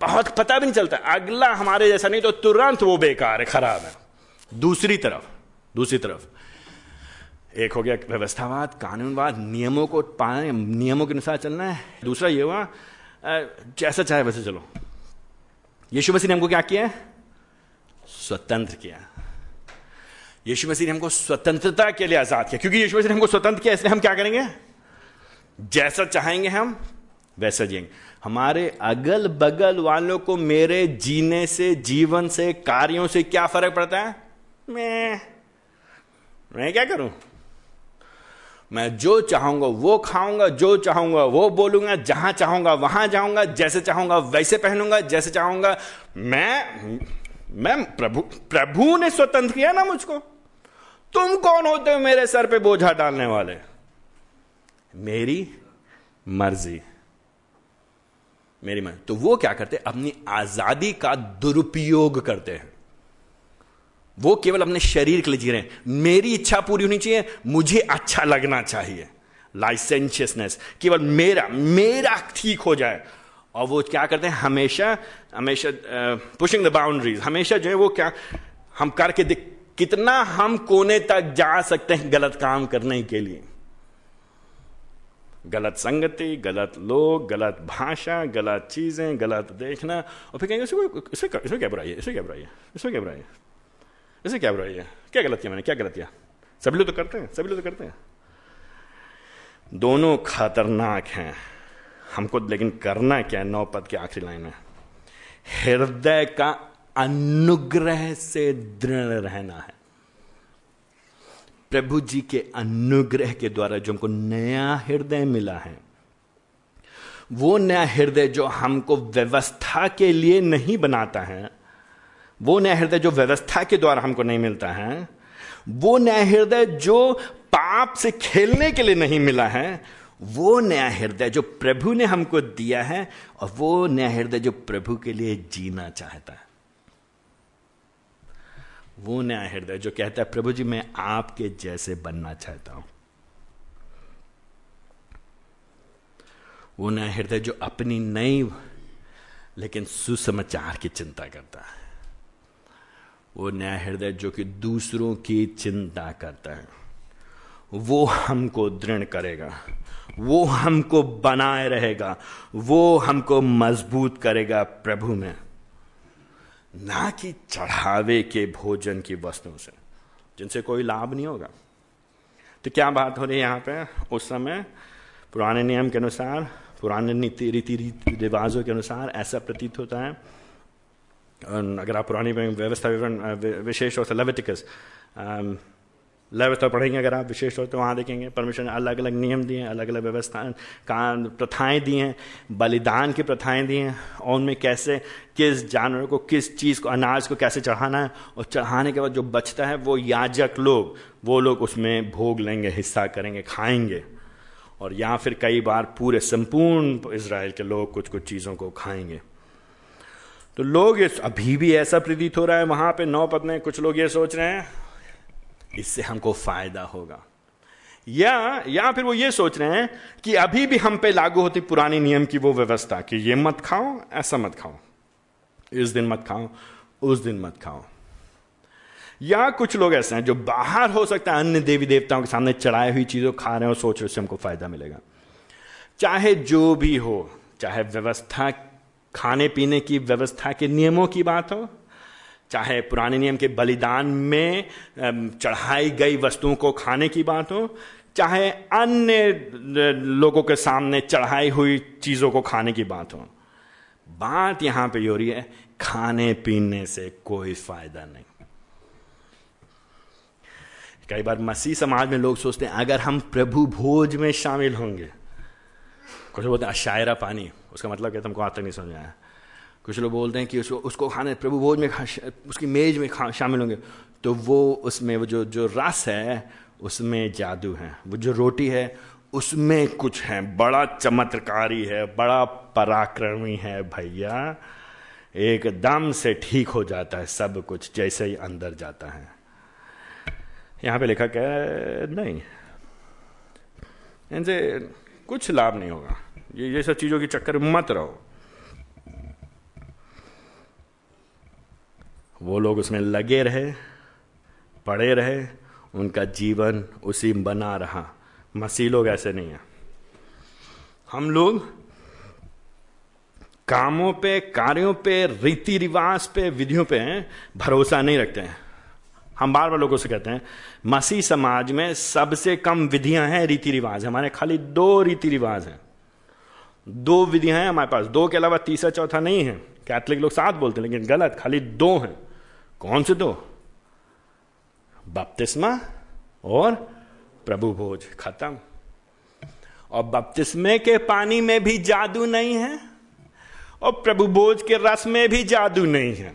बहुत पता भी नहीं चलता। अगला हमारे जैसा नहीं तो तुरंत वो बेकार है खराब है। दूसरी तरफ़ दूसरी तरफ़। एक हो गया व्यवस्थावाद, कानूनवाद, नियमों को पाने नियमों के अनुसार चलना है। दूसरा ये हुआ जैसा चाहे वैसे चलो। यीशु मसीह ने हमको क्या किया? स्वतंत्र किया। यीशु मसीह ने हमको स्वतंत्रता के लिए आज़ाद किया। क्योंकि यीशु मसीह ने हमको स्वतंत्र किया, इसलिए हम क्या करेंगे? जैसा चाहेंगे हम, वैसा जिएँगे। हमारे अगल बगल वालों को मेरे जीने से, जीवन से, कार्यों से क्या फ़र्क पड़ता है? मैं मैं क्या करूँ? मैं जो चाहूँगा, वो खाऊँगा, जो चाहूँगा, वो बोलूँगा, जहाँ चाहूँगा, वहाँ जाऊँगा, जैसे चाहूँगा, वैसे पहनूँगा, जैसे चाहूँगा। मैं मैं प्रभु प्रभु ने स्वतंत्र किया ना मुझको। तुम कौन होते हो मेरे सर पे बोझा डालने वाले? मेरी मर्ज़ी। मेरी मर्ज़ी। तो वो क्या करते? अपनी आज़ादी का दुरुपयोग करते हैं। वो केवल अपने शरीर के लिए जी रहे हैं। मेरी इच्छा पूरी होनी चाहिए, मुझे अच्छा लगना चाहिए। लाइसेंशियसनेस केवल मेरा मेरा ठीक हो जाए। और वो क्या करते हैं? हमेशा हमेशा पुशिंग द बाउंड्रीज हमेशा जो है वो क्या, हम करके दिख, कितना हम कोने तक जा सकते हैं गलत काम करने के लिए। गलत संगति, गलत लोग, गलत भाषा, गलत चीज़ें, गलत देखना। और फिर कहेंगे इसमें क्या बुराई है? इसमें क्या बुराई है? इसमें क्या बुराई है? इसे क्या बुराई है? क्या गलत किया मैंने? क्या गलत किया सभी लोग तो करते हैं, सभी लोग तो करते हैं। दोनों खतरनाक हैं। हमको लेकिन करना क्या है? नौपद के आखिरी लाइन में। हृदय का अनुग्रह से दृढ़ रहना है। प्रभु जी के अनुग्रह के द्वारा जो हमको नया हृदय मिला है, वो नया हृदय जो हमको व्यवस्था के लिए नहीं बनाता है वो नया हृदय जो व्यवस्था के द्वारा हमको नहीं मिलता है, वो नया हृदय जो पाप से खेलने के लिए नहीं मिला है, वो नया हृदय जो प्रभु ने हमको दिया है और वो नया हृदय जो प्रभु के लिए जीना चाहता है। वो नया हृदय जो कहता है, प्रभु जी, मैं आपके जैसे बनना चाहता हूँ। वो नया हृदय जो अपनी नई, लेकिन सुसमाचार की चिंता करता है। वो नया हृदय जो कि दूसरों की चिंता करता है, वो हमको दृढ़ करेगा, वो हमको बनाए रहेगा, वो हमको मज़बूत करेगा प्रभु में, ना कि चढ़ावे के भोजन की वस्तुओं से, जिनसे कोई लाभ नहीं होगा। तो क्या बात हो रही है यहाँ पे? उस समय पुराने नियम के अनुसार, पुराने नीति रीति रिवाजों के अनुसार ऐसा प्रतीत होता है अगर आप पुरानी व्यवस्था विवरण विशेष तौर से लेविटिकस व्यवस्था पढ़ेंगे अगर आप, विशेष तौर तो वहाँ देखेंगे। परमेश्वर ने अलग अलग नियम दिए हैं अलग अलग व्यवस्था का प्रथाएँ दी हैं, बलिदान की प्रथाएँ दी हैं, और उनमें कैसे, किस जानवर को, किस चीज़ को, अनाज को कैसे चढ़ाना है, और चढ़ाने के बाद जो बचता है वो याजक लोग, वो लोग उसमें भोग लेंगे, हिस्सा करेंगे, खाएँगे। और या फिर कई बार पूरे संपूर्ण इसराइल के लोग कुछ कुछ चीज़ों को खाएँगे। तो लोग इस अभी भी ऐसा प्रतीत हो रहा है वहाँ पे नौ पद में कुछ लोग ये सोच रहे हैं, इससे हमको फ़ायदा होगा। या या फिर वो ये सोच रहे हैं कि अभी भी हम पे लागू होती पुरानी नियम की वो व्यवस्था कि ये मत खाओ, ऐसा मत खाओ। इस दिन मत खाओ, उस दिन मत खाओ। या कुछ लोग ऐसे हैं जो बाहर हो सकता है अन्य देवी देवताओं के सामने चढ़ाई हुई चीज़ों खा रहे हो सोच रहे उससे हमको फ़ायदा मिलेगा। चाहे जो भी हो, चाहे व्यवस्था खाने पीने की व्यवस्था के नियमों की बात हो, चाहे पुराने नियम के बलिदान में चढ़ाई गई वस्तुओं को खाने की बात हो, चाहे अन्य लोगों के सामने चढ़ाई हुई चीज़ों को खाने की बात हो। बात यहाँ पे हो रही है खाने पीने से कोई फ़ायदा नहीं। कई बार मसीह समाज में लोग सोचते हैं, अगर हम प्रभु भोज में शामिल होंगे, कुछ बोलते हैं शायरा पानी। उसका मतलब क्या तुमको आता नहीं समझ आया। कुछ लोग बोलते हैं कि उसको उसको खाने, प्रभु भोज में उसकी मेज में शामिल होंगे। तो वो उसमें, वो जो जो रस है, उसमें जादू है। वो जो रोटी है, उसमें कुछ है। बड़ा चमत्कारी है, बड़ा पराक्रमी है, भैया। एकदम से ठीक हो जाता है सब कुछ, जैसे ही अंदर जाता है। यहाँ पे लिखा क्या नहीं। इनसे कुछ लाभ नहीं होगा। ये ये सब चीज़ों के चक्कर में मत रहो। वो लोग उसमें लगे रहे, पड़े रहे, उनका जीवन उसी बना रहा। मसीह लोग ऐसे नहीं है। हम लोग कामों पे, कार्यों पे, रीति रिवाज पे, विधियों पे भरोसा नहीं रखते हैं। हम बार बार लोगों से कहते हैं, मसीह समाज में सबसे कम विधियाँ हैं रीति रिवाज। हमारे खाली दो रीति रिवाज हैं। दो विधियाँ हैं हमारे पास। दो के अलावा तीसरा, चौथा नहीं है। कैथलिक लोग सात बोलते हैं, लेकिन गलत, खाली दो हैं। कौन से दो? बपतिस्मा और प्रभु भोज खत्म। और बपतिस्मे के पानी में भी जादू नहीं है, और प्रभु भोज के रस में भी जादू नहीं है।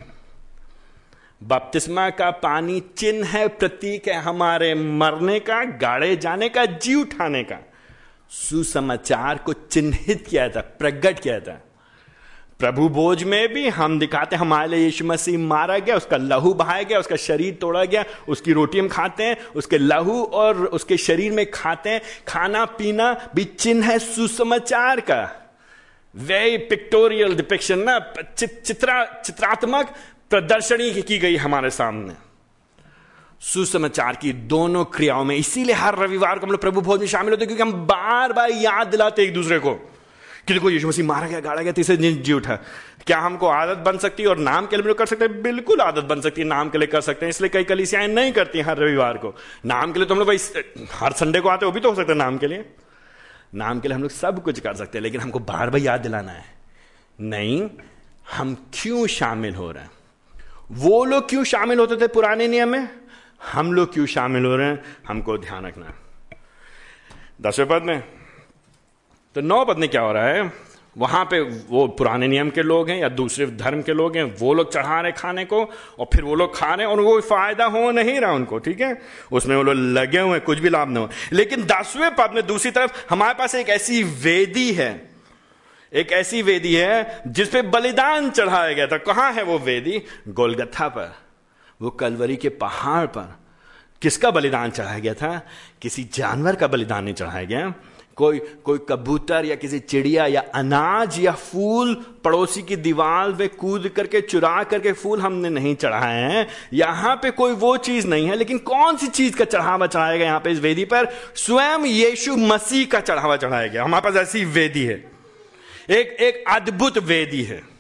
बपतिस्मा का पानी चिन्ह है, प्रतीक है हमारे मरने का, गाड़े जाने का, जी उठाने का। सुसमाचार को चिन्हित किया था, प्रकट किया था। प्रभु बोझ में भी हम दिखाते हैं, हमारे लिए यीशु मसीह मारा गया, उसका लहू बहाया गया, उसका शरीर तोड़ा गया, उसकी रोटी हम खाते हैं, उसके लहू और उसके शरीर में खाते हैं, खाना पीना भी चिन्ह है सुसमाचार का। वे पिक्टोरियल डिपिक्शन ना चित्रा, चित्रात्मक प्रदर्शनी की गई हमारे सामने। सुसमाचार की दोनों क्रियाओं में। इसीलिए हर रविवार को हम लोग प्रभु भोज में शामिल होते क्योंकि हम बार बार याद दिलाते एक दूसरे को। कि देखो यीशु मसीह मारा गया, गाड़ा गया, तीसरे दिन जी उठा। क्या हमको आदत बन सकती है और नाम के लिए कर सकते हैं? बिल्कुल आदत बन सकती है, नाम के लिए कर सकते हैं। इसलिए कई कलिसियाएँ नहीं करती हर रविवार को। नाम के लिए तो हम लोग भाई, हर संडे को आते वो भी तो हो सकता है नाम के लिए। नाम के लिए हम लोग सब कुछ कर सकते हैं, लेकिन हमको बार बार याद दिलाना है। नहीं, हम क्यों शामिल हो रहे हैं? वो लोग क्यों शामिल होते थे पुराने नियम में? हम लोग क्यों शामिल हो रहे हैं? हमको ध्यान रखना है। दसवें पद में तो नौ पद में क्या हो रहा है? वहाँ पे वो पुराने नियम के लोग हैं या दूसरे धर्म के लोग हैं, वो लोग चढ़ा रहे खाने को और फिर वो लोग खा रहे हैं और वो फ़ायदा हो नहीं रहा उनको, ठीक है? उसमें वो लोग लगे हुए कुछ भी लाभ नहीं हो। लेकिन दसवें पद में दूसरी तरफ़ हमारे पास एक ऐसी वेदी है, एक ऐसी वेदी है जिसपे बलिदान चढ़ाया गया था। कहाँ है वो वेदी? गोलगत्था पर। वो कलवरी के पहाड़ पर किसका बलिदान चढ़ाया गया था? किसी जानवर का बलिदान नहीं चढ़ाया गया। कोई कोई कबूतर या किसी चिड़िया या अनाज या फूल पड़ोसी की दीवार में कूद करके, चुरा करके फूल हमने नहीं चढ़ाए हैं। यहाँ पे कोई वो चीज़ नहीं है, लेकिन कौन सी चीज़ का चढ़ावा चढ़ाया गया यहाँ पे इस वेदी पर? स्वयं यीशु मसीह का चढ़ावा चढ़ाया गया। हमारे पास ऐसी वेदी है। एक एक अद्भुत वेदी है।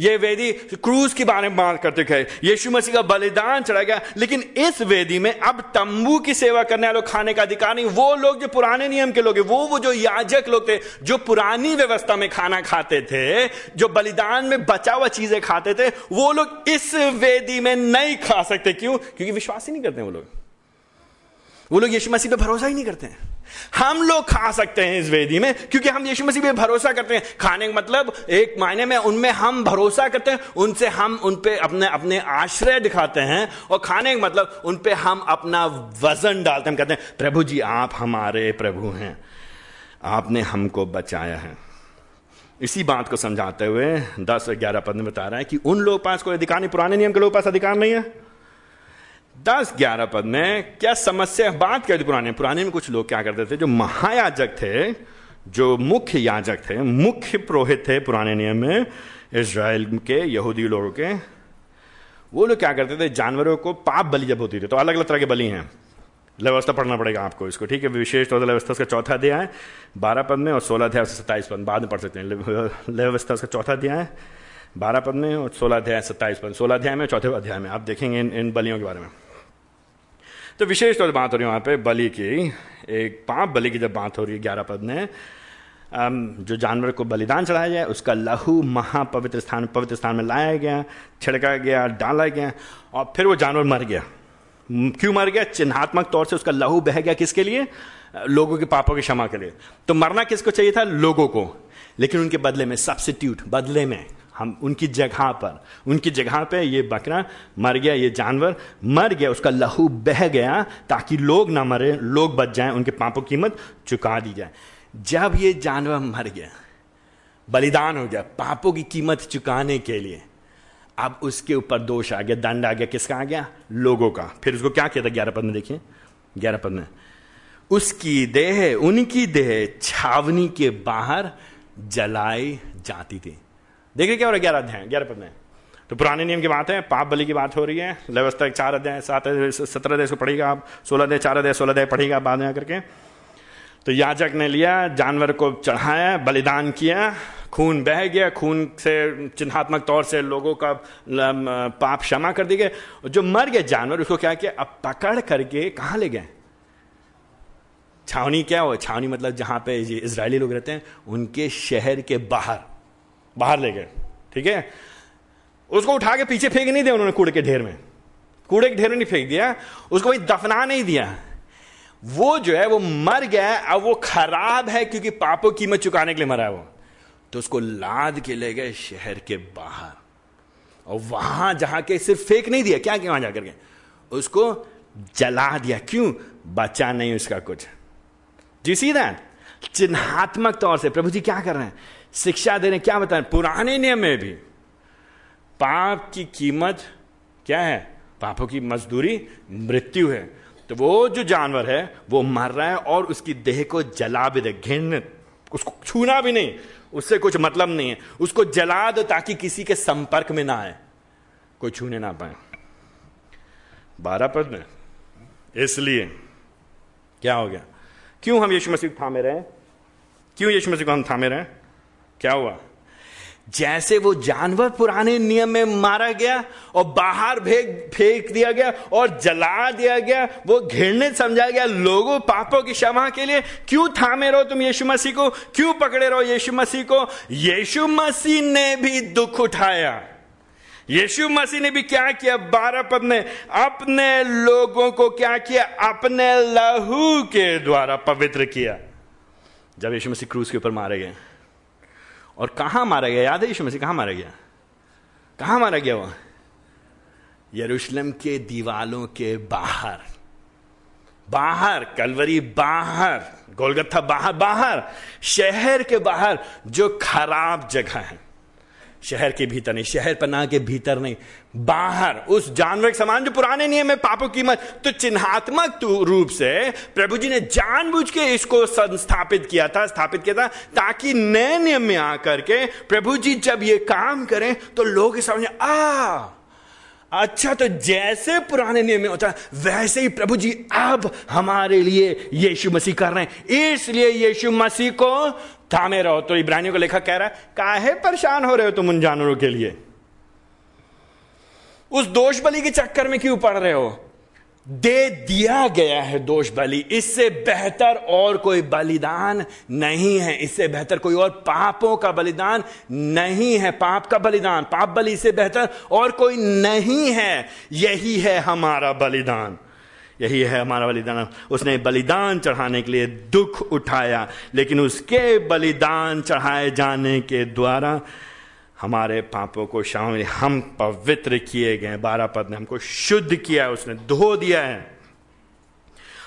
ये वेदी क्रूज के बारे में बात करते थे। यीशु मसीह का बलिदान चढ़ा गया। लेकिन इस वेदी में अब तंबू की सेवा करने वाले, खाने का अधिकार नहीं। वो लोग जो पुराने नियम के लोग वो वो जो याजक लोग थे, जो पुरानी व्यवस्था में खाना खाते थे, जो बलिदान में बचा हुआ चीज़ें खाते थे, वो लोग इस वेदी में नहीं खा सकते। क्यों? क्योंकि विश्वास ही नहीं करते वो लोग। वो लोग यीशु मसीह पे भरोसा ही नहीं करते हैं। हम लोग खा सकते हैं इस वेदी में, क्योंकि हम यीशु मसीह पे भरोसा करते हैं। खाने का मतलब एक मायने में उनमें हम भरोसा करते हैं, उनसे हम उन पे अपने अपने आश्रय दिखाते हैं, और खाने का मतलब उन पे हम अपना वज़न डालते हैं। कहते हैं, प्रभु जी, आप हमारे प्रभु हैं। आपने हमको बचाया है। इसी बात को समझाते हुए दस ग्यारह पद में बता रहा है कि उन लोग पास कोई अधिकार नहीं, पुराने नियम के लोग पास अधिकार नहीं है। दस ग्यारह पद में क्या समस्या बात करती पुराने। पुराने में कुछ लोग क्या करते थे? जो महायाजक थे जो मुख्य याजक थे मुख्य पुरोहित थे पुराने नियम में इसराइल के यहूदी लोगों के वो लोग क्या करते थे? जानवरों को पाप बलि जब होती थी तो अलग अलग तरह के बलि हैं। व्यवस्था पढ़ना पड़ेगा आपको इसको ठीक है? विशेष तौर पर व्यवस्था का चौथा अध्याय है बारह पद में और सोलह अध्याय से सत्ताईस पद बाद में पढ़ सकते हैं। व्यवस्था का चौथा अध्याय है बारह पद में और सोलह अध्याय सत्ताईस पद सोलह अध्याय में चौथे अध्याय में। आप देखेंगे इन, इन बलियों के बारे में। तो विशेष तौर पर बात हो रही है वहाँ पे बलि की। एक पाप बलि की जब बात हो रही है ग्यारह पद में जो जानवर को बलिदान चढ़ाया जाए उसका लहू महापवित्र स्थान, पवित्र स्थान में लाया गया, छिड़का गया, डाला गया, और फिर वो जानवर मर गया। क्यों मर गया? चिन्हात्मक तौर से उसका लहू बह गया किसके लिए? लोगों के पापों की क्षमा के लिए। तो मरना किसको चाहिए था? लोगों को। लेकिन उनके बदले में सब्सिट्यूट बदले में हम उनकी जगह पर। उनकी जगह पे ये बकरा मर गया, ये जानवर मर गया, उसका लहू बह गया ताकि लोग ना मरे, लोग बच जाएँ, उनके पापों की कीमत चुका दी जाए। जब ये जानवर मर गया, बलिदान हो गया पापों की कीमत चुकाने के लिए, अब उसके ऊपर दोष आ गया, दंड आ गया, किसका आ गया? लोगों का। फिर उसको क्या कहता ग्यारह पद में देखिए। ग्यारह पद में, उसकी देह, उनकी देह छावनी के बाहर जलाई जाती थी। देखिए क्या हो रहा है, ग्यारह अध्याय, ग्यारह पद में। तो पुराने नियम की बात है, पाप बलि की बात हो रही है, व्यवस्था चार अध्याय, सात सत्रह अध्याय पढ़ेगा आप, सोलह अध्याय, चार अध्याय, सोलह अध्याय पढ़ेगा बाद में आकर के। तो याजक ने लिया, जानवर को चढ़ाया, बलिदान किया, खून बह गया, खून से, चिन्हात्मक तौर से लोगों का पाप क्षमा कर दी गए। जो मर गए जानवर, उसको क्या किया? अब पकड़ करके कहाँ ले गए? छावनी क्या हो? छावनी मतलब जहाँ पे इसराइली लोग रहते हैं, उनके शहर के बाहर। बाहर ले गए, ठीक है? उसको उठा के पीछे फेंक नहीं दिया उन्होंने कूड़े के ढेर में। कूड़े के ढेर में नहीं फेंक दिया, उसको वही दफना नहीं दिया। वो जो है, वो मर गया, अब वो खराब है क्योंकि पापों की कीमत चुकाने के लिए मरा है वो। तो उसको लाद के ले गए शहर के बाहर। और वहाँ जहाँ के सिर्फ़ फेंक नहीं दिया, क्या क्या वहाँ जाकर के? उसको जला दिया। क्यों? बचा नहीं उसका कुछ। जी सी दैट चिन्हात्मक तौर से प्रभु जी क्या कर रहे हैं? शिक्षा दे रहे क्या बताएँ? पुराने नियम में भी। पाप की कीमत क्या है? पापों की मजदूरी, मृत्यु है। तो वो जो जानवर है, वो मर रहा है और उसकी देह को जला भी दे, घिन। उसको छूना भी नहीं। उससे कुछ मतलब नहीं है। उसको जला दो ताकि किसी के संपर्क में ना आए। कोई छूने ना पाए। बारह पद में। इसलिए क्या हो गया? क्यों हम यीशु मसीह थामे रहे? क्यों यीशु मसीह को हम थामे रहे? क्या हुआ? जैसे वो जानवर पुराने नियम में मारा गया और बाहर भेग फेंक दिया गया और जला दिया गया, वो घृणित समझा गया, लोगों पापों की क्षमा के लिए, क्यों थामे रहो तुम यीशु मसीह को? क्यों पकड़े रहो यीशु मसीह को? यीशु मसीह ने भी दुख उठाया। यीशु मसीह ने भी क्या किया? बारह पद में, अपने लोगों को क्या किया? अपने लहू के द्वारा पवित्र किया। जब यीशु मसीह क्रूज के ऊपर मारे गए और कहाँ मारा गया? याद है यीशु मसीह कहाँ मारा गया? कहाँ मारा गया वो यरूशलेम के दीवालों के बाहर। बाहर, कलवरी बाहर गोलगत्था बाहर बाहर, शहर के बाहर, जो खराब जगह है। शहर के भीतर नहीं, शहर पनाह के भीतर नहीं। बाहर, उस जानवर के समान जो पुराने नियम में पापों की मत तो चिन्हात्मक रूप से प्रभु जी ने जानबूझ के इसको संस्थापित किया था, स्थापित किया था, ताकि नए नियम में आकर के प्रभु जी जब ये काम करें तो लोग समझ आ अच्छा तो जैसे पुराने नियम में होता है, वैसे ही प्रभु जी अब हमारे लिए यीशु मसीह कर रहे हैं। इसलिए यीशु मसीह को थामे रहो। तो इब्रानियों का लेखक कह रहा है, काहे परेशान हो रहे हो तुम उन जानवरों के लिए? उस दोष बलि के चक्कर में क्यों पड़ रहे हो? दे दिया गया है दोष बलि। इससे बेहतर और कोई बलिदान नहीं है। इससे बेहतर कोई और पापों का बलिदान नहीं है। पाप का बलिदान, पाप बलि से बेहतर और कोई नहीं है। यही है हमारा बलिदान। यही है हमारा बलिदान। उसने बलिदान चढ़ाने के लिए दुख उठाया, लेकिन उसके बलिदान चढ़ाए जाने के द्वारा हमारे पापों को शामिल हम पवित्र किए गए बारह पद ने हमको शुद्ध किया है, उसने धो दिया है।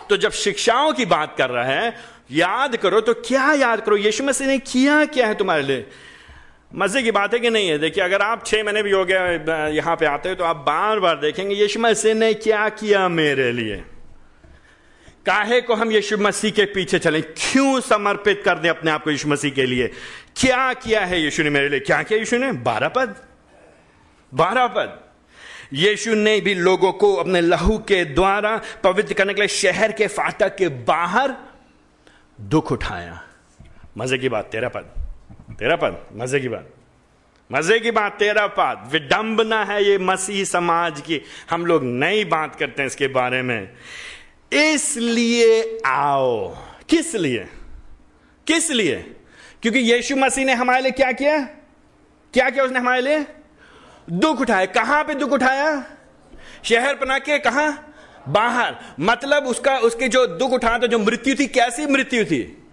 तो जब शिक्षाओं की बात कर रहा है, याद करो तो क्या याद करो? यीशु मसीह ने किया क्या है तुम्हारे लिए? मज़े की बात है कि नहीं है? देखिए, अगर आप छह महीने भी हो गया यहाँ पे आते हो तो आप बार बार देखेंगे, यीशु मसीह ने क्या किया मेरे लिए? काहे को हम यीशु मसीह के पीछे चले? क्यों समर्पित कर दे अपने आप को यीशु मसीह के लिए? क्या किया है यीशु ने मेरे लिए? क्या किया यीशु ने? बारह पद। बारह पद। यीशु ने भी लोगों को अपने लहू के द्वारा, पवित्र करने के लिए, शहर के फाटक के बाहर दुख उठाया। मज़े की बात तेरा पद। तेरा पद। मज़े की बात। मज़े की बात तेरा पद। विडंबना है ये मसीह समाज की। हम लोग नई बात करते हैं इसके बारे में। इसलिए आओ। किस लिए? किस लिए? क्योंकि यीशु मसीह ने हमारे लिए क्या किया? क्या किया उसने हमारे लिए? दुख उठाया। कहाँ पे दुख उठाया? शहर बना के कहा? बाहर। मतलब उसका, उसके जो दुख उठाया तो जो मृत्यु थी, कैसी मृत्यु थी?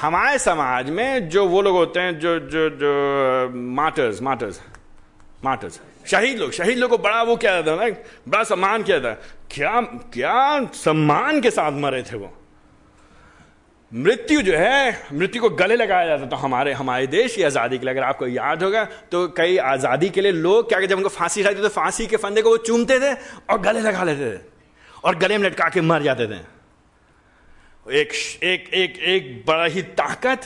हमारे समाज में जो वो लोग होते हैं, जो जो जो मार्टर्स मार्टर्स मार्टर्स शहीद लोग शहीद लोग को बड़ा वो क्या था ना, बड़ा सम्मान किया था क्या क्या सम्मान के साथ मरे थे वो? मृत्यु जो है, मृत्यु को गले लगाया जाता तो हमारे हमारे देश की आज़ादी के लिए अगर आपको याद होगा तो कई आज़ादी के लिए लोग क्या जब उनको फांसी खाते तो फांसी के फंदे को वो चूमते थे और गले लगा लेते थे और गले में लटका के मर जाते थे। एक एक एक एक बड़ा ही ताकत,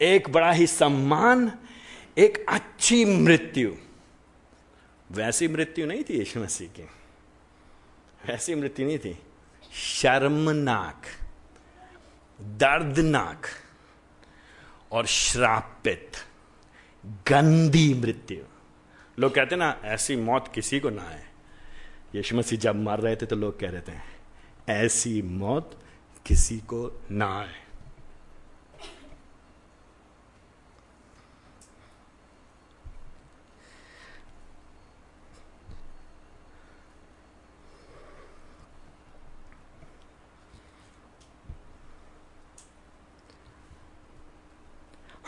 एक बड़ा ही सम्मान, एक अच्छी मृत्यु। वैसी मृत्यु नहीं थी यीशु मसीह की। वैसी मृत्यु नहीं थी। शर्मनाक, दर्दनाक और श्रापित, गंदी मृत्यु। लोग कहते ना, ऐसी मौत किसी को ना है यीशु मसीह जब मर रहे थे तो लोग कह रहे थे, ऐसी मौत किसी को ना आए।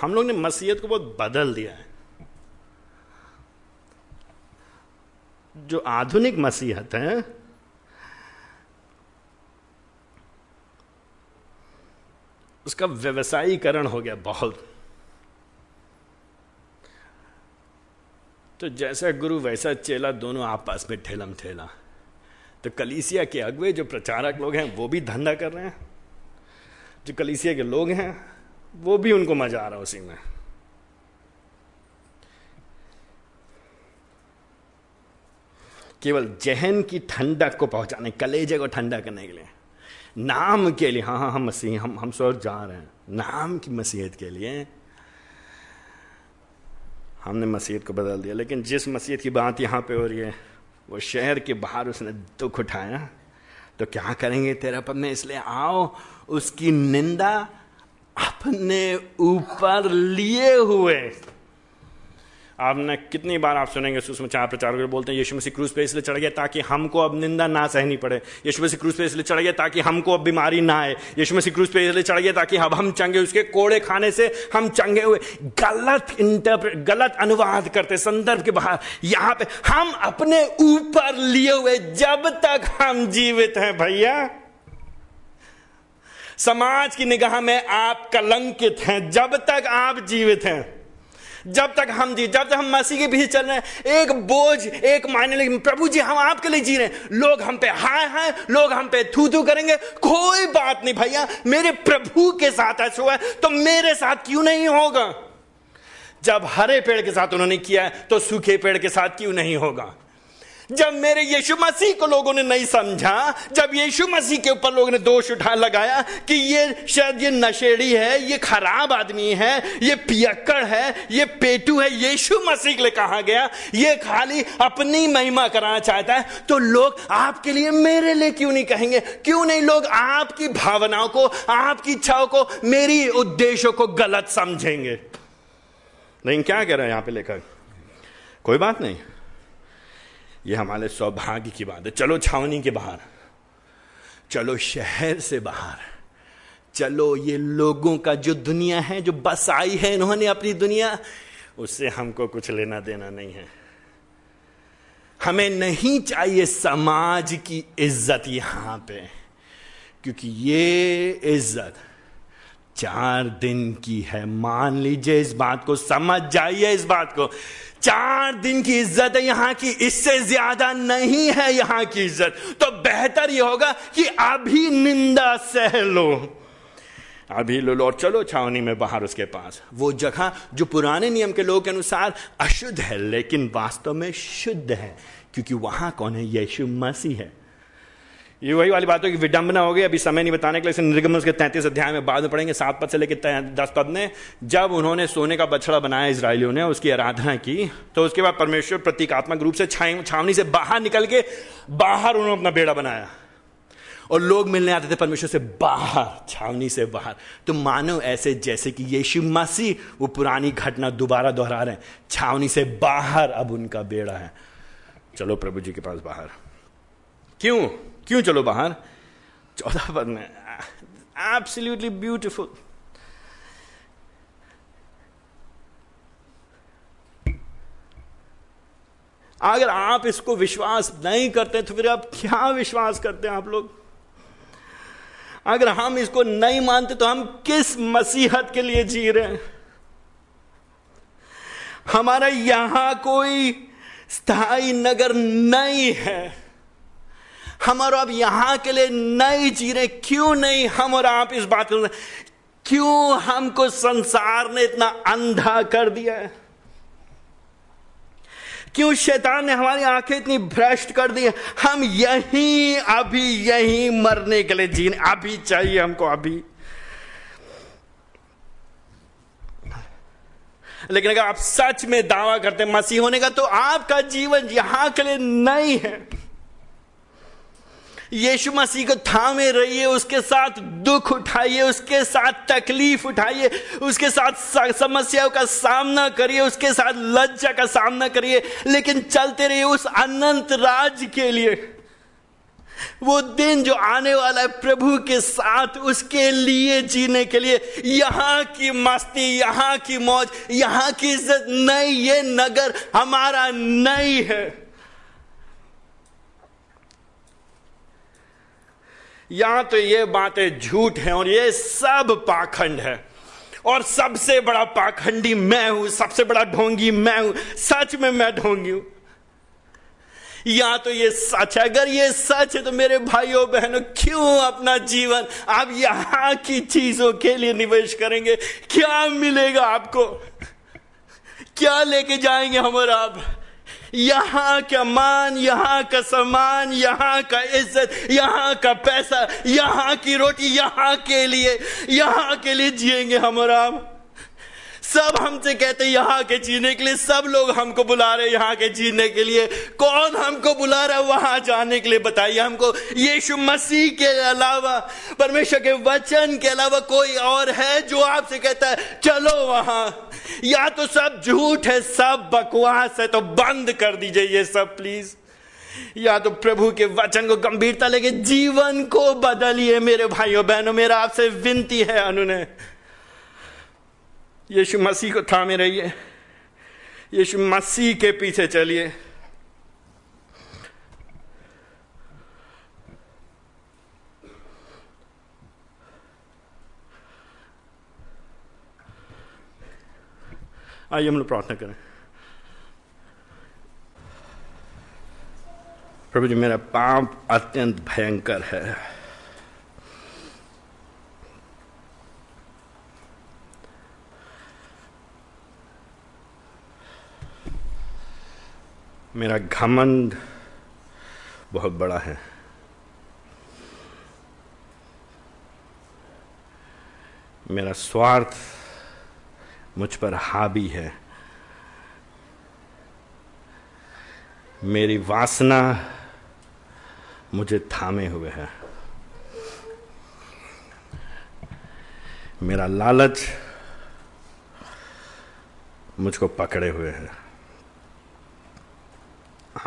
हम लोग ने मसीहत को बहुत बदल दिया है। जो आधुनिक मसीहत है, उसका व्यवसायीकरण हो गया बहुत। तो जैसा गुरु, वैसा चेला दोनों आपस में ठेलम ठेला तो कलीसिया के अगवे जो प्रचारक लोग हैं, वो भी धंधा कर रहे हैं। जो कलीसिया के लोग हैं वो भी उनको मज़ा आ रहा उसी में। केवल जहन की ठंडक को पहुँचाने, कलेजे को ठंडा करने के लिए। नाम के लिए हाँ हाँ हम मसीह, हम हम स्वर्ग जा रहे हैं। नाम की मसीहत के लिए हमने मसीहत को बदल दिया, लेकिन जिस मसीहत की बात यहाँ पे हो रही है, वो शहर के बाहर उसने दुख उठाया। तो क्या करेंगे तेरा पद में? इसलिए आओ, उसकी निंदा अपने ऊपर लिए हुए। आपने कितनी बार आप सुनेंगे सुषमाचार प्रचार बोलते हैं, यीशु मसीह क्रूज पे इसलिए चढ़ गया ताकि हमको अब निंदा ना सहनी पड़े। यीशु मसीह क्रूज पे इसलिए चढ़ गया ताकि हमको अब बीमारी ना आए। यीशु मसीह क्रूज पे इसलिए चढ़ गया ताकि अब हम चंगे उसके कोड़े खाने से हम चंगे हुए। गलत इंटरप्रेट गलत अनुवाद करते संदर्भ के बाहर। यहाँ पे हम अपने ऊपर लिए हुए जब तक हम जीवित हैं, भैया। समाज की निगाह में आप कलंकित हैं। जब तक आप जीवित हैं, जब तक हम जी, जब तक हम मसीह के पीछे चल रहे हैं, एक बोझ, एक मायने लगे प्रभु जी, हम आपके लिए जी रहे हैं। लोग हम पे हाय हाय, लोग हम पे थू थू करेंगे। कोई बात नहीं भैया, मेरे प्रभु के साथ ऐसा हुआ है तो मेरे साथ क्यों नहीं होगा? जब हरे पेड़ के साथ उन्होंने किया है तो सूखे पेड़ के साथ क्यों नहीं होगा? जब मेरे यीशु मसीह को लोगों ने नहीं समझा, जब यीशु मसीह के ऊपर लोगों ने दोष उठा लगाया कि ये शायद ये नशेड़ी है, ये खराब आदमी है, ये पियक्कड़ है, ये पेटू है, यीशु मसीह के लिए कहा गया, ये खाली अपनी महिमा कराना चाहता है तो लोग आपके लिए मेरे लिए क्यों नहीं कहेंगे? क्यों नहीं लोग आपकी भावनाओं को, आपकी इच्छाओं को, मेरी उद्देश्यों को गलत समझेंगे? लेकिन क्या कह रहे हैं यहाँ पे लेकर? कोई बात नहीं। ये हमारे सौभाग्य की बात है। चलो छावनी के बाहर। चलो शहर से बाहर। चलो ये लोगों का जो दुनिया है, जो बसाई है, इन्होंने अपनी दुनिया, उससे हमको कुछ लेना देना नहीं है। हमें नहीं चाहिए समाज की इज़्ज़त यहाँ पे, क्योंकि ये इज़्ज़त चार दिन की है। मान लीजिए इस बात को, समझ जाइए इस बात को। चार दिन की इज़्ज़त है यहाँ की, इससे ज़्यादा नहीं है यहाँ की इज़्ज़त। तो बेहतर यह होगा कि अभी निंदा सह लो। अभी लो लो, और चलो छावनी में बाहर उसके पास। वो जगह जो पुराने नियम के लोगों के अनुसार अशुद्ध है, लेकिन वास्तव में शुद्ध है, क्योंकि वहाँ कौन है? यीशु मसीह है। ये वही वाली बात हो कि विडंबना हो गई अभी समय नहीं बताने के लिए निर्गम उसके तैंतीस अध्याय में बाद में पढ़ेंगे। सात पद से लेकर दस पद ने जब उन्होंने सोने का बछड़ा बनाया इसराइलियों ने, उसकी आराधना की तो उसके बाद परमेश्वर प्रतीकात्मक रूप से छावनी से बाहर निकल के, बाहर उन्होंने अपना बेड़ा बनाया। और लोग मिलने आते थे परमेश्वर से बाहर, छावनी से बाहर। तो मानो ऐसे, जैसे कि यीशु मसीह, वो पुरानी घटना दोबारा दोहरा रहे हैं। छावनी से बाहर अब उनका बेड़ा है। चलो प्रभु जी के पास बाहर। क्यों? क्यों चलो बाहर? चौदह पद में। एब्सोल्युटली ब्यूटिफुल अगर आप इसको विश्वास नहीं करते तो फिर आप क्या विश्वास करते हैं आप लोग? अगर हम इसको नहीं मानते तो हम किस मसीहत के लिए जी रहे हैं? हमारा यहाँ कोई स्थायी नगर नहीं है। हम और अब यहाँ के लिए नहीं जी रहे क्यों नहीं हम और आप इस बात को क्यों हमको संसार ने इतना अंधा कर दिया है? क्यों शैतान ने हमारी आँखें इतनी भ्रष्ट कर दी हम यही, अभी यहीं मरने के लिए जीने अभी चाहिए हमको, अभी। लेकिन अगर आप सच में दावा करते मसीह होने का तो आपका जीवन यहाँ के लिए नहीं है। यीशु मसीह को थामे रहिए, उसके साथ दुख उठाइए, उसके साथ तकलीफ़ उठाइए, उसके साथ समस्याओं का सामना करिए, उसके साथ लज्जा का सामना करिए, लेकिन चलते रहिए उस अनंत राज के लिए। वो दिन जो आने वाला है प्रभु के साथ, उसके लिए जीने के लिए। यहाँ की मस्ती, यहाँ की मौज, यहाँ की इज़्ज़त नहीं ये नगर हमारा नहीं है। यहाँ तो ये बातें झूठ हैं और ये सब पाखंड है। और सबसे बड़ा पाखंडी मैं हूँ, सबसे बड़ा ढोंगी मैं हूँ, सच में मैं ढोंगी हूँ। या तो ये सच है, अगर ये सच है तो मेरे भाइयों बहनों, क्यों अपना जीवन आप यहाँ की चीज़ों के लिए निवेश करेंगे? क्या मिलेगा आपको? क्या लेके जाएँगे हम और आप? यहाँ का मान, यहाँ का सम्मान, यहाँ का इज़्ज़त, यहाँ का पैसा, यहाँ की रोटी, यहाँ के लिए, यहाँ के लिए जिएँगे हम और आप सब हमसे कहते यहाँ के जीने के लिए सब लोग हमको बुला रहे यहाँ के जीने के लिए। कौन हमको बुला रहा है, वहाँ जाने के लिए बताइए हमको। यीशु मसीह के अलावा, परमेश्वर के वचन के अलावा कोई और है जो आपसे कहता है, चलो वहाँ। या तो सब झूठ है, सब बकवास है तो बंद कर दीजिए ये सब प्लीज़ या तो प्रभु के वचन को गंभीरता लेके जीवन को बदलिए मेरे भाइयों बहनों, मेरा आपसे विनती है अनुने। यीशु मसीह को थामे रहिए। यीशु मसीह के पीछे चलिए। आइए हम लोग प्रार्थना करें। प्रभु जी, मेरा पाप अत्यंत भयंकर है। मेरा घमंड बहुत बड़ा है। मेरा स्वार्थ मुझ पर हावी है। मेरी वासना मुझे थामे हुए है। मेरा लालच मुझको पकड़े हुए है।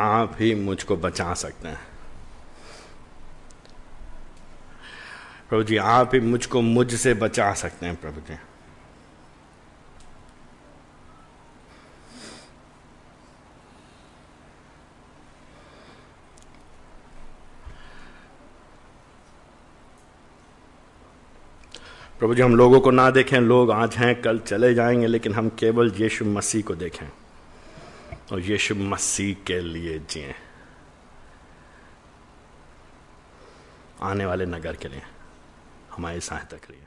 आप ही मुझको बचा सकते हैं। प्रभु जी, आप ही मुझको मुझसे बचा सकते हैं, प्रभु जी। प्रभु जी, हम लोगों को ना देखें, लोग आज हैं, कल चले जाएँगे, लेकिन हम केवल यीशु मसीह को देखें और यीशु मसीह के लिए जिए। आने वाले नगर के लिए, हमारी सहायता करिए